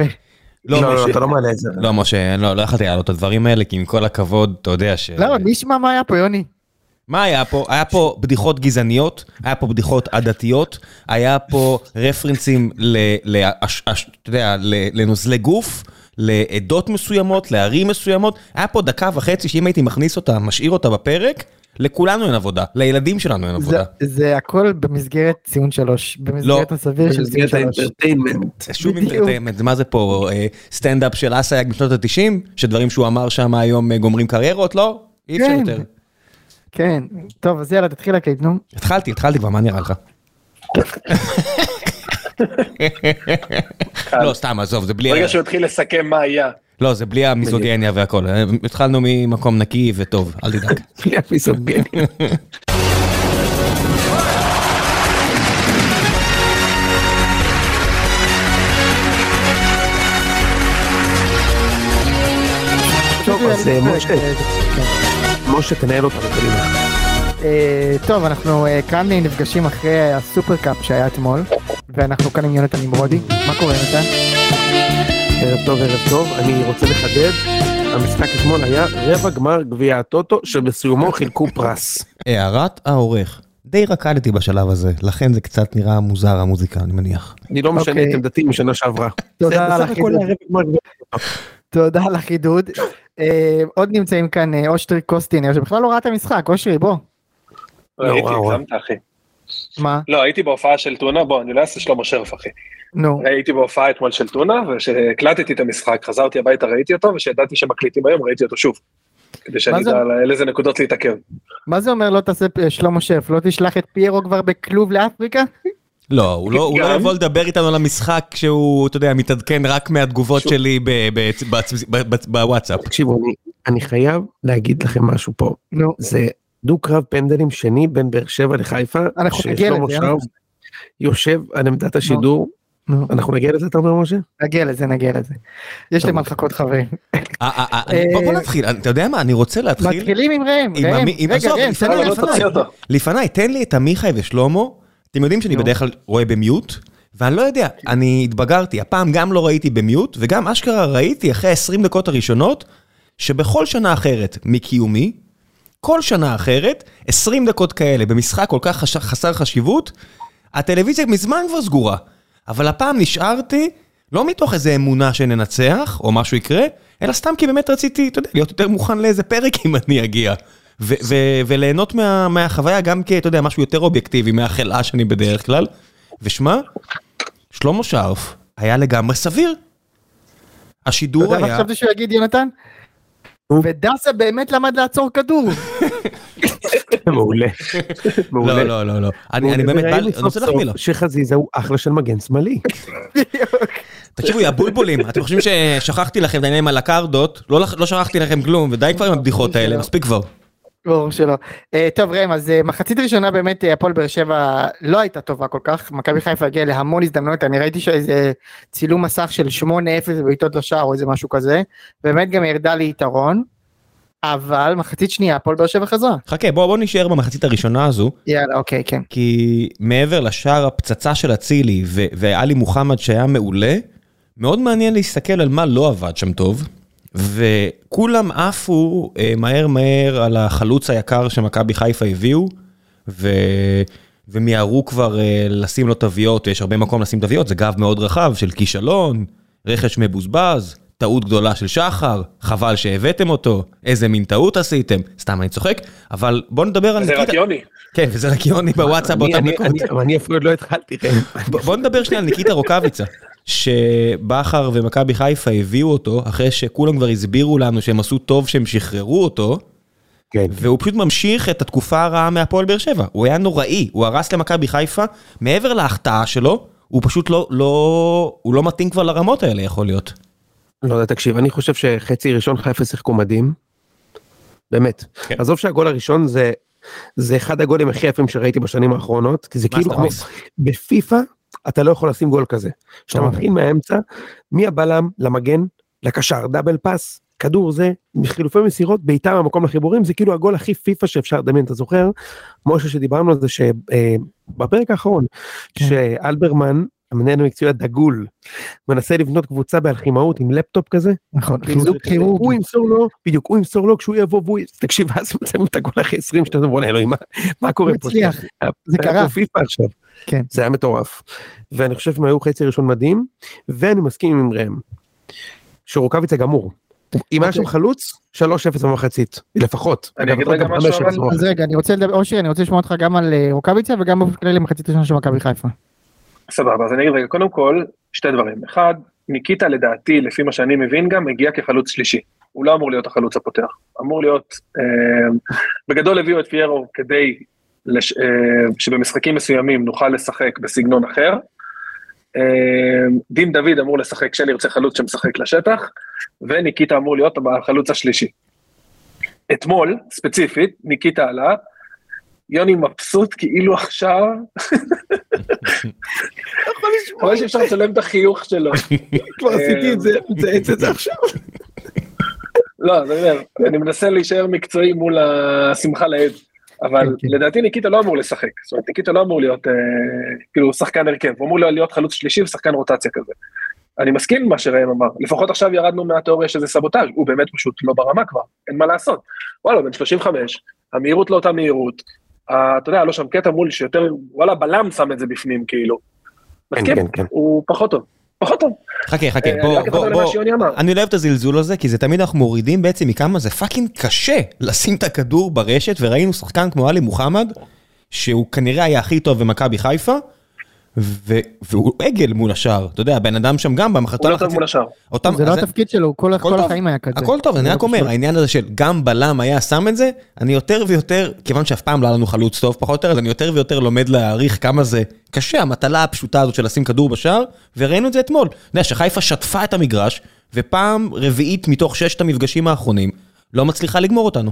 לא, לא, לא, משה. אתה לא מעלה את זה. לא, משה, לא, לא יכולתי להעלות את הדברים האלה, כי עם כל הכבוד, אתה יודע ש... לא, מי ישמע מה היה פה, יוני? מה היה פה? היה פה בדיחות גזעניות, היה פה בדיחות עדתיות, היה פה רפרנסים לנוזלי גוף, לעדות מסוימות, לערים מסוימות. היה פה דקה וחצי שאם הייתי מכניס אותה, משאיר אותה בפרק, לכולנו אין עבודה, לילדים שלנו אין זה- עבודה. זה הכל במסגרת ציון שלוש, במסגרת הסביר של ציון במסגרת שלוש. זה שוב בדיוק. entertainment, מה זה פה, אה, סטנדאפ של אסייג בשנות ה-90? שדברים שהוא אמר שם היום אה, גומרים קריירות? לא, אי אפשר כן. יותר. כן, טוב, אז יאללה, תתחיל להקליט, נו. התחלתי, התחלתי כבר, מה נראה לך? לא, סתם, עזוב, זה בלי... ברגע שהוא התחיל לסכם מה היה. לא, זה בלי המיזוגניה והכל. אה, התחלנו ממקום נקי וטוב, אל תדאג. בלי המיזוגניה. טוב, אז אה, משה, משה תנהל אותנו קדימה. אה, טוב, אנחנו כאן נפגשים אחרי הסופר קאפ שהיה אתמול, ואנחנו כאן עם יונתן נמרודי. מה קורה, יונתן? ערב טוב, ערב טוב, אני רוצה לחדד, המשחק אתמול היה רבע גמר גביע הטוטו, שבסיומו חילקו פרס. הערת העורך. די רקדתי בשלב הזה, לכן זה קצת נראה מוזר המוזיקה, אני מניח. אני לא משנה אוקיי. את עמדתי משנה שעברה. תודה על החידוד. תודה על. אה, עוד נמצאים כאן אה, אושרי קוסטינר, שבכלל לא ראה את המשחק, אושרי, בוא. ראיתי, וואו. הגזמת אחי. מה? לא, הייתי בהופעה של טונה, בוא, אני לא אעשה שלמה שרף אחי. נו. הייתי בהופעה אתמול של טונה, וכשהקלטתי את המשחק, חזרתי הביתה, ראיתי אותו, וכשידעתי שמקליטים היום, ראיתי אותו שוב. כדי שאני זה? אדע על איזה נקודות להתעכב. מה זה אומר לא תעשה אה, שלמה שף? לא תשלח את פיירו כבר בכלוב לאפריקה? לא, הוא לא, הוא לא. יבוא לדבר איתנו על המשחק כשהוא, אתה יודע, מתעדכן רק מהתגובות שלי ב- ב- בעצ- ב- ב- בוואטסאפ. תקשיבו, אני- אני חייב להגיד לכם משהו פה. נו. זה דו-קרב פנדלים שני בין באר שבע לחיפה, אנחנו נגיע ששלמה לזה? שרף יושב על עמדת השידור. נו. אנחנו נגיע לזה, אתה אומר משה? נגיע לזה, נגיע לזה. יש. למה לחכות חברים. אה, אה, אה, בוא נתחיל, אתה יודע מה, אני רוצה להתחיל. מתחילים עם ראם, עם ראם. המי- עם- רגע, עזוב, ראם, לפני, תן לו לא, לפני. תוציא אותו. לפניי, תן לי את עמיחי ושלמה, אתם יודעים שאני. בדרך כלל רואה במיוט, ואני לא יודע, אני התבגרתי, הפעם גם לא ראיתי במיוט, וגם אשכרה ראיתי אחרי 20 דקות הראשונות, שבכל שנה אחרת מקיומי, כל שנה אחרת, 20 דקות כאלה במשחק כל כך חש- חסר חשיבות, הטלוויזיה מזמן כבר סגורה. אבל הפעם נשארתי, לא מתוך איזה אמונה שננצח, או משהו יקרה, אלא סתם כי באמת רציתי, אתה יודע, להיות יותר מוכן לאיזה פרק אם אני אגיע. ו- ו- וליהנות מה- מהחוויה גם כ, אתה יודע, משהו יותר אובייקטיבי מהחלאה שאני בדרך כלל. ושמע, שלמה שרף היה לגמרי סביר. אתה השידור יודע מה היה... חשבתי שהוא יגיד יונתן? ודסה באמת למד לעצור כדור. מעולה. מעולה. לא, לא, לא, לא. אני אני באמת, אני רוצה להחמיא לו. שחזיזה הוא אחלה של מגן שמאלי. תקשיבו, יא בולבולים, אתם חושבים ששכחתי לכם את העניין עם הלקרדות? לא לא שכחתי לכם כלום, ודי כבר עם הבדיחות האלה, מספיק כבר. ברור שלא. אה, טוב ראם אז אה, מחצית ראשונה באמת אה, הפועל באר שבע לא הייתה טובה כל כך מכבי חיפה הגיעה להמון הזדמנויות אני ראיתי שאיזה צילום מסך של 8-0 בעיטות לשער או איזה משהו כזה באמת גם ירדה ליתרון. אבל מחצית שנייה הפועל באר שבע חזרה. חכה, בוא בוא נשאר במחצית הראשונה הזו, יאללה אוקיי כן. כי מעבר לשער הפצצה של אצילי ועלי מוחמד שהיה מעולה, מאוד מעניין להסתכל על מה לא עבד שם טוב, וכולם עפו אה, מהר מהר על החלוץ היקר שמכבי חיפה הביאו, ו... ומיהרו כבר אה, לשים לו תוויות, יש הרבה מקום לשים תוויות, זה גב מאוד רחב של כישלון, רכש מבוזבז, טעות גדולה של שחר, חבל שהבאתם אותו, איזה מין טעות עשיתם, סתם אני צוחק, אבל בוא נדבר על זה רק יוני. כן, וזה רק יוני בוואטסאפ באותה אני- דקות. אני- אפילו לא התחלתי. כן. בוא נדבר שנייה על ניקיטה רוקאביצה, שבכר ומכבי חיפה הביאו אותו, אחרי שכולם כבר הסבירו לנו שהם עשו טוב שהם שחררו אותו, כן. והוא פשוט ממשיך את התקופה הרעה מהפועל באר שבע. הוא היה נוראי, הוא הרס למכבי חיפה, מעבר להחטאה שלו, הוא פשוט לא, לא, הוא לא מתאים כבר לרמות האלה יכול להיות. לא יודע, תקשיב, אני חושב שחצי ראשון חיפה שיחקו מדהים. באמת. כן. עזוב שהגול הראשון זה, זה אחד הגולים הכי יפים שראיתי בשנים האחרונות, כי זה כאילו כמו? בפיפא אתה לא יכול לשים גול כזה. כשאתה טוב. מתחיל מהאמצע, מהבלם למגן, לקשר, דאבל פאס, כדור זה, מחילופי מסירות, בעיטה מהמקום לחיבורים, זה כאילו הגול הכי פיפא שאפשר לדמיין, אתה זוכר? משה שדיברנו על זה שבפרק האחרון, כן. שאלברמן המנהל המקצועי הדגול, מנסה לבנות קבוצה באלכימאות עם לפטופ כזה, נכון, כאילו, הוא. ימסור לו, בדיוק, הוא ימסור לו כשהוא יבוא והוא, תקשיב, אז מצלם את הגול אחרי 20 שניות, בוא אלוהים, מה- קורה פה? זה קרה. כן. זה היה מטורף. ואני חושב שהם היו חצי ראשון מדהים, ואני מסכים עם ראם, שרוקאביצה גמור. אם היה שם חלוץ, 3-0 במחצית, לפחות. אני אגיד רגע משהו, 5-0 אבל- במחצית. אז רגע, אני רוצה לדבר, אושרי, אני רוצה לשמוע אותך גם על אה, רוקאביצה וגם באופן כללי למחצית ראשונה של מכבי חיפה. סבבה, אז אני אגיד רגע, קודם כל, שתי דברים. אחד, ניקיטה לדעתי, לפי מה שאני מבין גם, הגיע כחלוץ שלישי. הוא לא אמור להיות החלוץ הפותח. אמור להיות, אה, בגדול הביאו את פיירו כדי לש, אה, שבמשחקים מסוימים נוכל לשחק בסגנון אחר. אה, דין דוד אמור לשחק כשנרצה חלוץ שמשחק לשטח, וניקיטה אמור להיות החלוץ השלישי. אתמול, ספציפית, ניקיטה עלה, יוני מבסוט כאילו עכשיו, ממש אפשר לצלם את החיוך שלו. כבר עשיתי את זה, מצייץ את זה עכשיו. לא, אני מנסה להישאר מקצועי מול השמחה לאיד, אבל כן, כן. לדעתי ניקיטה לא אמור לשחק, זאת אומרת ניקיטה לא אמור להיות אה, כאילו שחקן הרכב, הוא אמור להיות חלוץ שלישי ושחקן רוטציה כזה. אני מסכים עם מה שראם אמר, לפחות עכשיו ירדנו מהתיאוריה שזה סבוטאז', הוא באמת פשוט לא ברמה כבר, אין מה לעשות. וואלה, בן 35, המהירות לא אותה מהירות, אתה יודע, לא שם קטע מול שיותר, וואלה, בלם שם את זה בפנים כאילו. מסכים, כן, כן. הוא פחות טוב, פחות טוב. חכה, חכה, אה, בוא, רק בוא, בוא. אמר. אני לא אוהב את הזלזול הזה, כי זה תמיד אנחנו מורידים בעצם מכמה זה fucking קשה לשים את הכדור ברשת, וראינו שחקן כמו עלי מוחמד, שהוא כנראה היה הכי טוב במכבי חיפה, והוא עגל מול השער, אתה יודע, הבן אדם שם גם במחצית, הוא לא טוב מול. אותם, זה לא התפקיד שלו, כל הכל כל טוב. החיים היה כזה. הכל טוב, אני רק לא אומר. העניין הזה של גם בלם היה שם את זה, אני יותר ויותר, כיוון שאף פעם לא היה לנו חלוץ טוב פחות או יותר, אז אני יותר ויותר לומד להעריך כמה זה קשה, המטלה הפשוטה הזאת של לשים כדור בשער, וראינו את זה אתמול. אתה יודע, שחיפה שטפה את המגרש, ופעם רביעית מתוך ששת המפגשים האחרונים, לא מצליחה לגמור אותנו.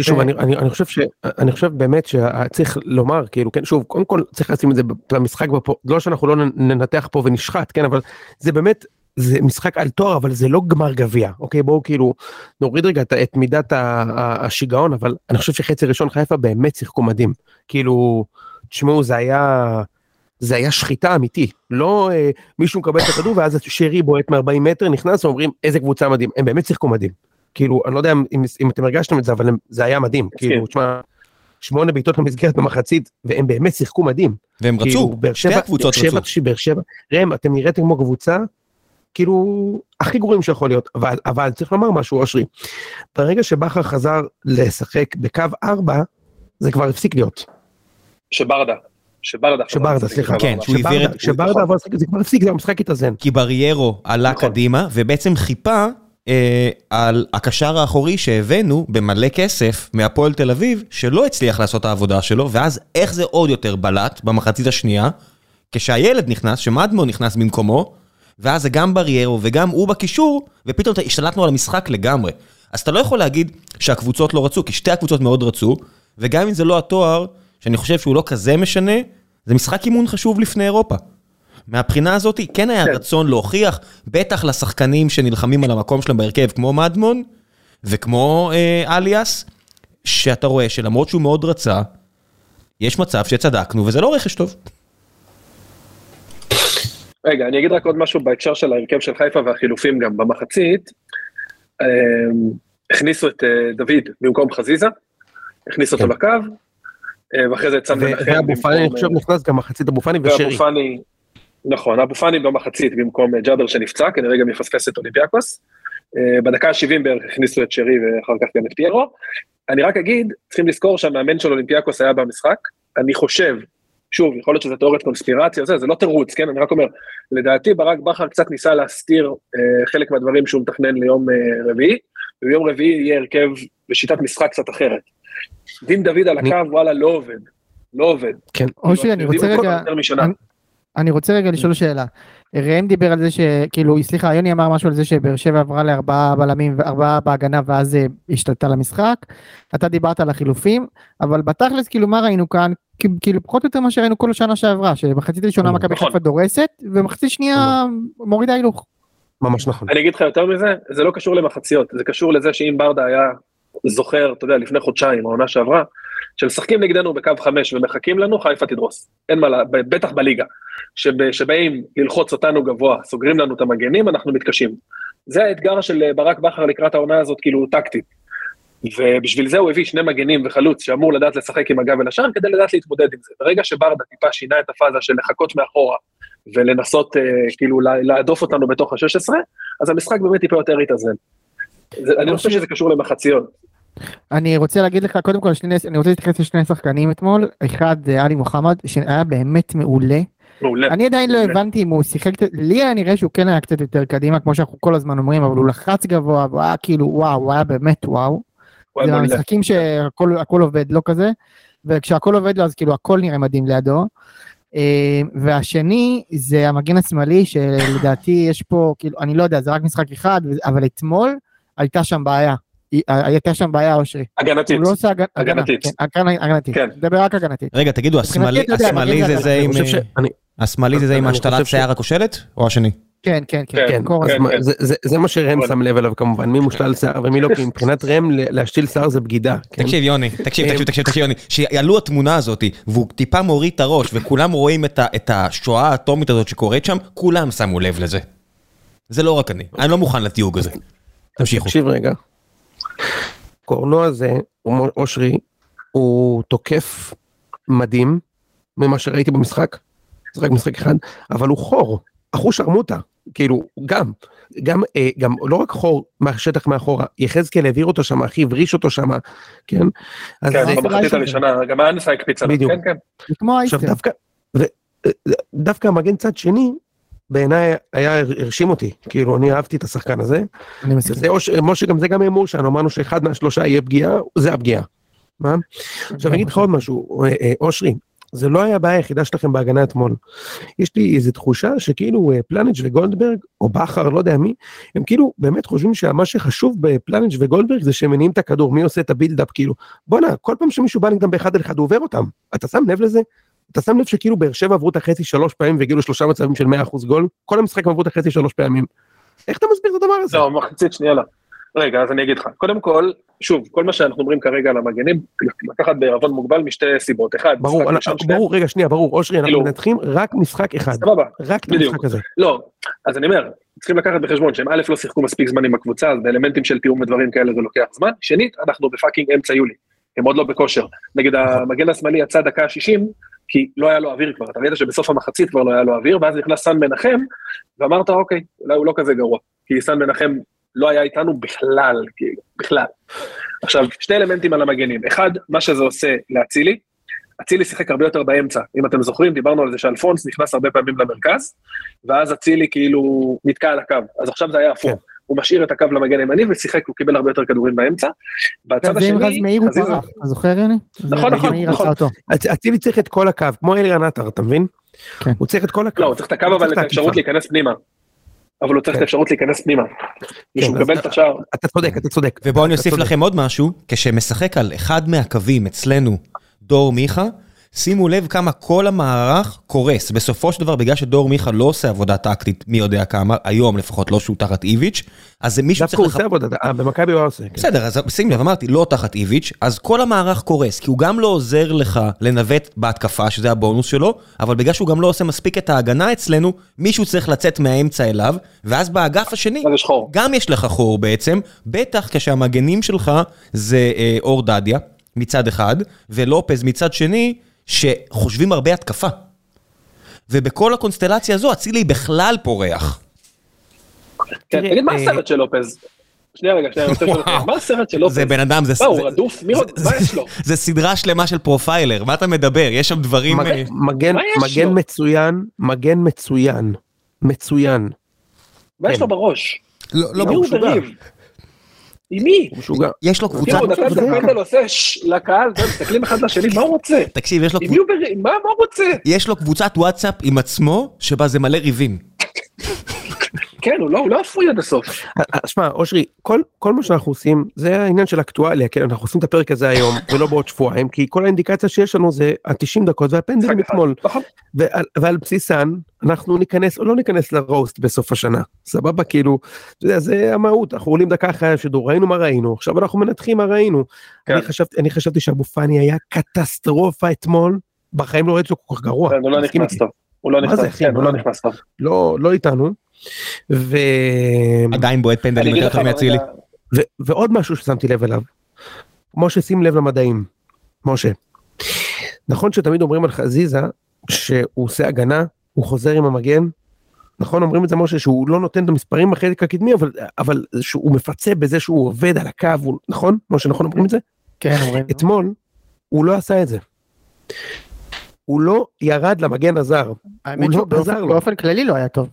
שוב, אני, אני, אני חושב ש... אני חושב באמת שצריך לומר, כאילו, כן, שוב, קודם כל צריך לשים את זה במשחק בפו, לא שאנחנו לא ננתח פה ונשחט, כן, אבל זה באמת, זה משחק על תואר, אבל זה לא גמר גביע, אוקיי? בואו כאילו נוריד רגע את, את מידת השיגעון, אבל אני חושב שחצי ראשון חיפה באמת שיחקו מדהים. כאילו, תשמעו, זה היה... זה היה שחיטה אמיתי, לא אה, מישהו מקבל את הכדור ואז שרי בועט מ-40 מטר, נכנס ואומרים איזה קבוצה מדהים, הם באמת שיחקו מדהים. כאילו, אני לא יודע אם, אם אתם הרגשתם את זה, אבל זה היה מדהים. כאילו, תשמע, שמונה בעיטות למסגרת במחצית, והם באמת שיחקו מדהים. והם כאילו, רצו, שתי שבע- הקבוצות שבע, רצו. באר שבע, ראם, אתם נראיתם כמו קבוצה, כאילו, הכי גרועים שיכול להיות, אבל, אבל צריך לומר משהו, אושרי. ברגע שבכר חזר לשחק בקו 4, זה כבר הפסיק להיות. שברדה. שברדה. שברדה, סליחה. כן, שהוא שברדה- העביר את- שברדה לשחק, זה כבר הפסיק, זה המשחק התאזן. כי בריירו עלה נכון. קדימה, ובעצם חיפה על הקשר האחורי שהבאנו במלא כסף מהפועל תל אביב, שלא הצליח לעשות העבודה שלו, ואז איך זה עוד יותר בלט במחצית השנייה, כשהילד נכנס, שמדמון נכנס במקומו, ואז זה גם בריירו וגם הוא בקישור, ופתאום השתלטנו על המשחק לגמרי. אז אתה לא יכול להגיד שהקבוצות לא רצו, כי שתי הקבוצות מאוד רצו, וגם אם זה לא התואר, שאני חושב שהוא לא כזה משנה, זה משחק אימון חשוב לפני אירופה. מהבחינה הזאת כן היה כן. רצון להוכיח, בטח לשחקנים שנלחמים על המקום שלהם בהרכב, כמו מדמון וכמו אה, אליאס, שאתה רואה שלמרות שהוא מאוד רצה, יש מצב שצדקנו וזה לא רכש טוב. רגע, אני אגיד רק עוד משהו בהקשר של ההרכב של חיפה והחילופים גם במחצית. אה, הכניסו את אה, דוד במקום חזיזה, הכניסו אותו כן. לקו, אה, ואחרי זה את ו- מנחם ואבו פאני, אני חושב, נכנס גם מחצית אבו פאני ואבו ושרי. פאני, נכון, אבו פאני במחצית במקום ג'אבר שנפצע, כנראה גם יפספס את אולימפיאקוס. אה, בדקה ה-70 בערך הכניסו את שרי ואחר כך גם את פיירו. אני רק אגיד, צריכים לזכור שהמאמן של אולימפיאקוס היה במשחק, אני חושב, שוב, יכול להיות שזה תיאוריית קונספירציה, זה, זה לא תירוץ, כן? אני רק אומר, לדעתי ברק בכר קצת ניסה להסתיר אה, חלק מהדברים שהוא מתכנן ליום אה, רביעי, וביום רביעי יהיה הרכב בשיטת משחק קצת אחרת. דין דוד על אני- הקו, וואלה, לא עובד. לא עובד. כן. אושרי, אני רוצה רגע. אני- אני רוצה רגע לשאול שאלה. ראם דיבר על זה שכאילו, סליחה, יוני אמר משהו על זה שבאר שבע עברה לארבעה בלמים וארבעה בהגנה ואז אה, השתלטה למשחק. אתה דיברת על החילופים, אבל בתכלס כאילו מה ראינו כאן? כאילו פחות או יותר מה שראינו כל השנה שעברה, שבמחצית ראשונה מכבי נכון. חיפה דורסת, ובמחצית שנייה מורידה הילוך. ממש נכון. אני אגיד לך יותר מזה, זה לא קשור למחציות, זה קשור לזה שאם ברדה היה זוכר, אתה יודע, לפני חודשיים, העונה שעברה, כשמשחקים נגדנו בקו חמש ומחכים לנו, חיפה תדרוס. אין מה, לה- בטח בליגה. שב- שבאים ללחוץ אותנו גבוה, סוגרים לנו את המגנים, אנחנו מתקשים. זה האתגר של אה, ברק בכר לקראת העונה הזאת, כאילו, טקטית. ובשביל זה הוא הביא שני מגנים וחלוץ שאמור לדעת לשחק עם הגב אל השער כדי לדעת להתמודד עם זה. ברגע שברדה טיפה שינה את הפאזה של לחכות מאחורה ולנסות אה, כאילו לה- להדוף אותנו בתוך ה-16, אז המשחק באמת טיפה יותר התאזן. אני חושב שזה קשור למחציות. אני רוצה להגיד לך קודם כל שני, אני רוצה להתייחס לשני שחקנים אתמול אחד זה עלי מוחמד שהיה באמת מעולה מעולה. אני עדיין לא מעולה. הבנתי אם הוא שיחק לי היה נראה שהוא כן היה קצת יותר קדימה כמו שאנחנו כל הזמן אומרים אבל הוא לחץ גבוה והוא היה כאילו וואו הוא היה באמת וואו. זה מעולה. המשחקים שהכל הכל עובד לא כזה וכשהכל עובד לו אז כאילו הכל נראה מדהים לידו. אה, והשני זה המגן השמאלי שלדעתי יש פה כאילו אני לא יודע זה רק משחק אחד אבל אתמול הייתה שם בעיה. הייתה שם בעיה אושרי. הגנתית. הוא לא עושה הגנ- הגנתית. כן, הגנתית, כן. דבר רק הגנתית. רגע, תגידו, השמאלי זה זה עם... השמאלי זה זה עם השתלת שיער הכושלת? או השני? כן, כן, כן, כן, כן, כן. זה- מה שראם אבל- שם לב אליו כמובן, מי מושתל שיער ומי לא, כי מבחינת ראם ל- להשתיל שיער זה בגידה. תקשיב יוני, תקשיב, תקשיב, תקשיב, תקשיב יוני, שיעלו התמונה הזאת והוא טיפה מוריד את הראש וכולם רואים את השואה האטומית הזאת שקורית שם, כולם שמו לב לזה. זה לא רק אני, אני לא מוכן לתיוג הזה. תמשיכו. תקשיב רגע. קורנו הזה, או- אושרי, הוא תוקף מדהים ממה שראיתי במשחק. זה רק משחק אחד, אבל הוא חור, אחוש שרמוטה, כאילו, גם, גם, אה, גם לא רק חור מהשטח מאחורה, יחזקאל העביר אותו שם, אחי הבריש אותו שם, כן? אז כן, זה- במחצית הראשונה, גם אנסה הקפיץ עליו. בדיוק. כן, כן. זה כמו עכשיו. דווקא, ו- דווקא המגן צד שני, בעיניי היה הרשים אותי, כאילו אני אהבתי את השחקן הזה, אני מסכים. משה גם זה גם הימור שלנו, אמרנו שאחד מהשלושה יהיה פגיעה, זה הפגיעה. מה? עכשיו אני אגיד לך עוד משהו, אה, אה, אושרי, זה לא היה הבעיה היחידה שלכם בהגנה אתמול. יש לי איזו תחושה שכאילו אה, פלניץ' וגולדברג, או בכר, לא יודע מי, הם כאילו באמת חושבים שמה שחשוב בפלניץ' וגולדברג זה שהם מניעים את הכדור, מי עושה את הבילדאפ, כאילו, בואנה, כל פעם שמישהו בא נגדם באחד על אחד הוא עובר אותם. אתה שם לב לזה? אתה שם לב שכאילו באר שבע עברו את החצי שלוש פעמים והגיעו לשלושה מצבים של 100% גול? כל המשחק עברו את החצי שלוש פעמים. איך אתה מסביר את הדבר הזה? לא, מחצית שנייה לא. רגע, אז אני אגיד לך. קודם כל, שוב, כל מה שאנחנו אומרים כרגע על המגנים, לקחת בערבון מוגבל משתי סיבות. אחד, ברור, משחק ראשון ברור, רגע, שנייה, ברור, אושרי, אנחנו כאילו- מנתחים רק משחק אחד, סבבה, רק את. המשחק הזה. לא, אז אני אומר, צריכים לקחת בחשבון שהם א' לא שיחקו מספיק זמן עם הקבוצה, אז באלמנטים של תיאום ודברים כאלה זה לוקח זמן. שנית, אנחנו בפאקינג אמצע יולי, הם עוד לא בכושר. נגד המגן השמאלי יצא דקה 60, כי לא היה לו אוויר כבר, אתה ראית שבסוף המחצית כבר לא היה לו אוויר, ואז נכנס סן מנחם, ואמרת אוקיי, אולי הוא לא כזה גרוע, כי סן מנחם לא היה איתנו בכלל, כאילו, בכלל. עכשיו, שני אלמנטים על המגנים, אחד, מה שזה עושה לאצילי, אצילי שיחק הרבה יותר באמצע, אם אתם זוכרים, דיברנו על זה שאלפונס נכנס הרבה פעמים למרכז, ואז אצילי כאילו נתקע על הקו, אז עכשיו זה היה הפוך. כן. הוא משאיר את הקו למגן הימני ושיחק, הוא קיבל הרבה יותר כדורים באמצע. בצד השני, רז מאיר הוא פרח, אתה זוכר יוני? נכון, נכון, נכון. אצילי צריך את כל הקו, כמו אלירן עטר, אתה מבין? כן. הוא צריך את כל הקו. לא, הוא צריך את הקו אבל את האפשרות. להיכנס פנימה. אבל הוא צריך את כן. האפשרות להיכנס פנימה. ושהוא אז- מקבל את השער. אתה צודק, אתה צודק. ובואו אני אוסיף. לכם עוד משהו, כשמשחק על אחד מהקווים אצלנו, דור מיכה, שימו לב כמה כל המערך קורס. בסופו של דבר, בגלל שדור מיכה לא עושה עבודה טקטית מי יודע כמה, היום לפחות לא שהוא תחת איביץ', אז זה מישהו דווקא צריך הוא לח... עושה עבודה, אה, במכבי הוא עושה. כן. בסדר, אז שים לב, אמרתי, לא תחת איביץ', אז כל המערך קורס, כי הוא גם לא עוזר לך לנווט בהתקפה, שזה הבונוס שלו, אבל בגלל שהוא גם לא עושה מספיק את ההגנה אצלנו, מישהו צריך לצאת מהאמצע אליו, ואז באגף השני. גם יש לך חור בעצם, בטח כשהמגנים שלך זה אה, אור דדיה מצד אחד, ולופז מצד שני, שחושבים הרבה התקפה. ובכל הקונסטלציה הזו, אצילי בכלל פורח. כן, תגיד, מה אה, הסרט של לופז? שנייה רגע, שנייה, אני רוצה לשאול אותך, וואו. מה הסרט של לופז? זה בן אדם, זה... מה, הוא רדוף? מי עוד? מה יש לו? זה סדרה שלמה של profiler, מה אתה מדבר? יש שם דברים... מג- אה, מגן, מה יש מגן לו? מצוין, מגן מצוין. מצוין. מה יש כן. לו בראש? לא, לא ברור. עם מי? הוא משוגע. יש לו קבוצת... תראו, נתן את הפנדל עושה לקהל, והם מסתכלים אחד לשני, מה הוא רוצה? תקשיב, יש לו, עם קבוצ... מי הוא בריב? מה מה הוא רוצה? יש לו קבוצת וואטסאפ עם עצמו, שבה זה מלא ריבים. כן, הוא לא, הוא לא אפוי עד הסוף. אה, אה, שמע, אושרי, כל, כל מה שאנחנו עושים זה העניין של אקטואליה, כן, אנחנו עושים את הפרק הזה היום ולא בעוד שבועיים, כי כל האינדיקציה שיש לנו זה ה-90 דקות והפנדלים אתמול, נכון. ועל, ועל בסיסן אנחנו ניכנס או לא ניכנס לרוסט בסוף השנה, סבבה? כאילו, אתה יודע, זה המהות, אנחנו עולים דקה אחרי השידור, ראינו מה ראינו, עכשיו אנחנו מנתחים מה ראינו. כן. אני, חשבתי, אני חשבתי שאבו פאני היה קטסטרופה אתמול, בחיים לא ראיתי אותו כל כך גרוע. כן, הוא לא נכנס? טוב. הוא לא נכנס? כן, הוא? לא נכנס טוב. לא, לא איתנו. ו... עדיין בועט פנדלים יותר טוב מאצילי. ועוד משהו ששמתי לב אליו. משה שים לב למדעים. משה. נכון שתמיד אומרים על חזיזה שהוא עושה הגנה, הוא חוזר עם המגן. נכון אומרים את זה משה שהוא לא נותן את המספרים בחלק הקדמי אבל אבל שהוא מפצה בזה שהוא עובד על הקו הוא, נכון משה נכון אומרים את זה כן, אומרים. אתמול הוא לא עשה את זה. הוא לא ירד למגן הזר האמת לא שהוא באופן- עזר לו. באופן כללי לא היה טוב.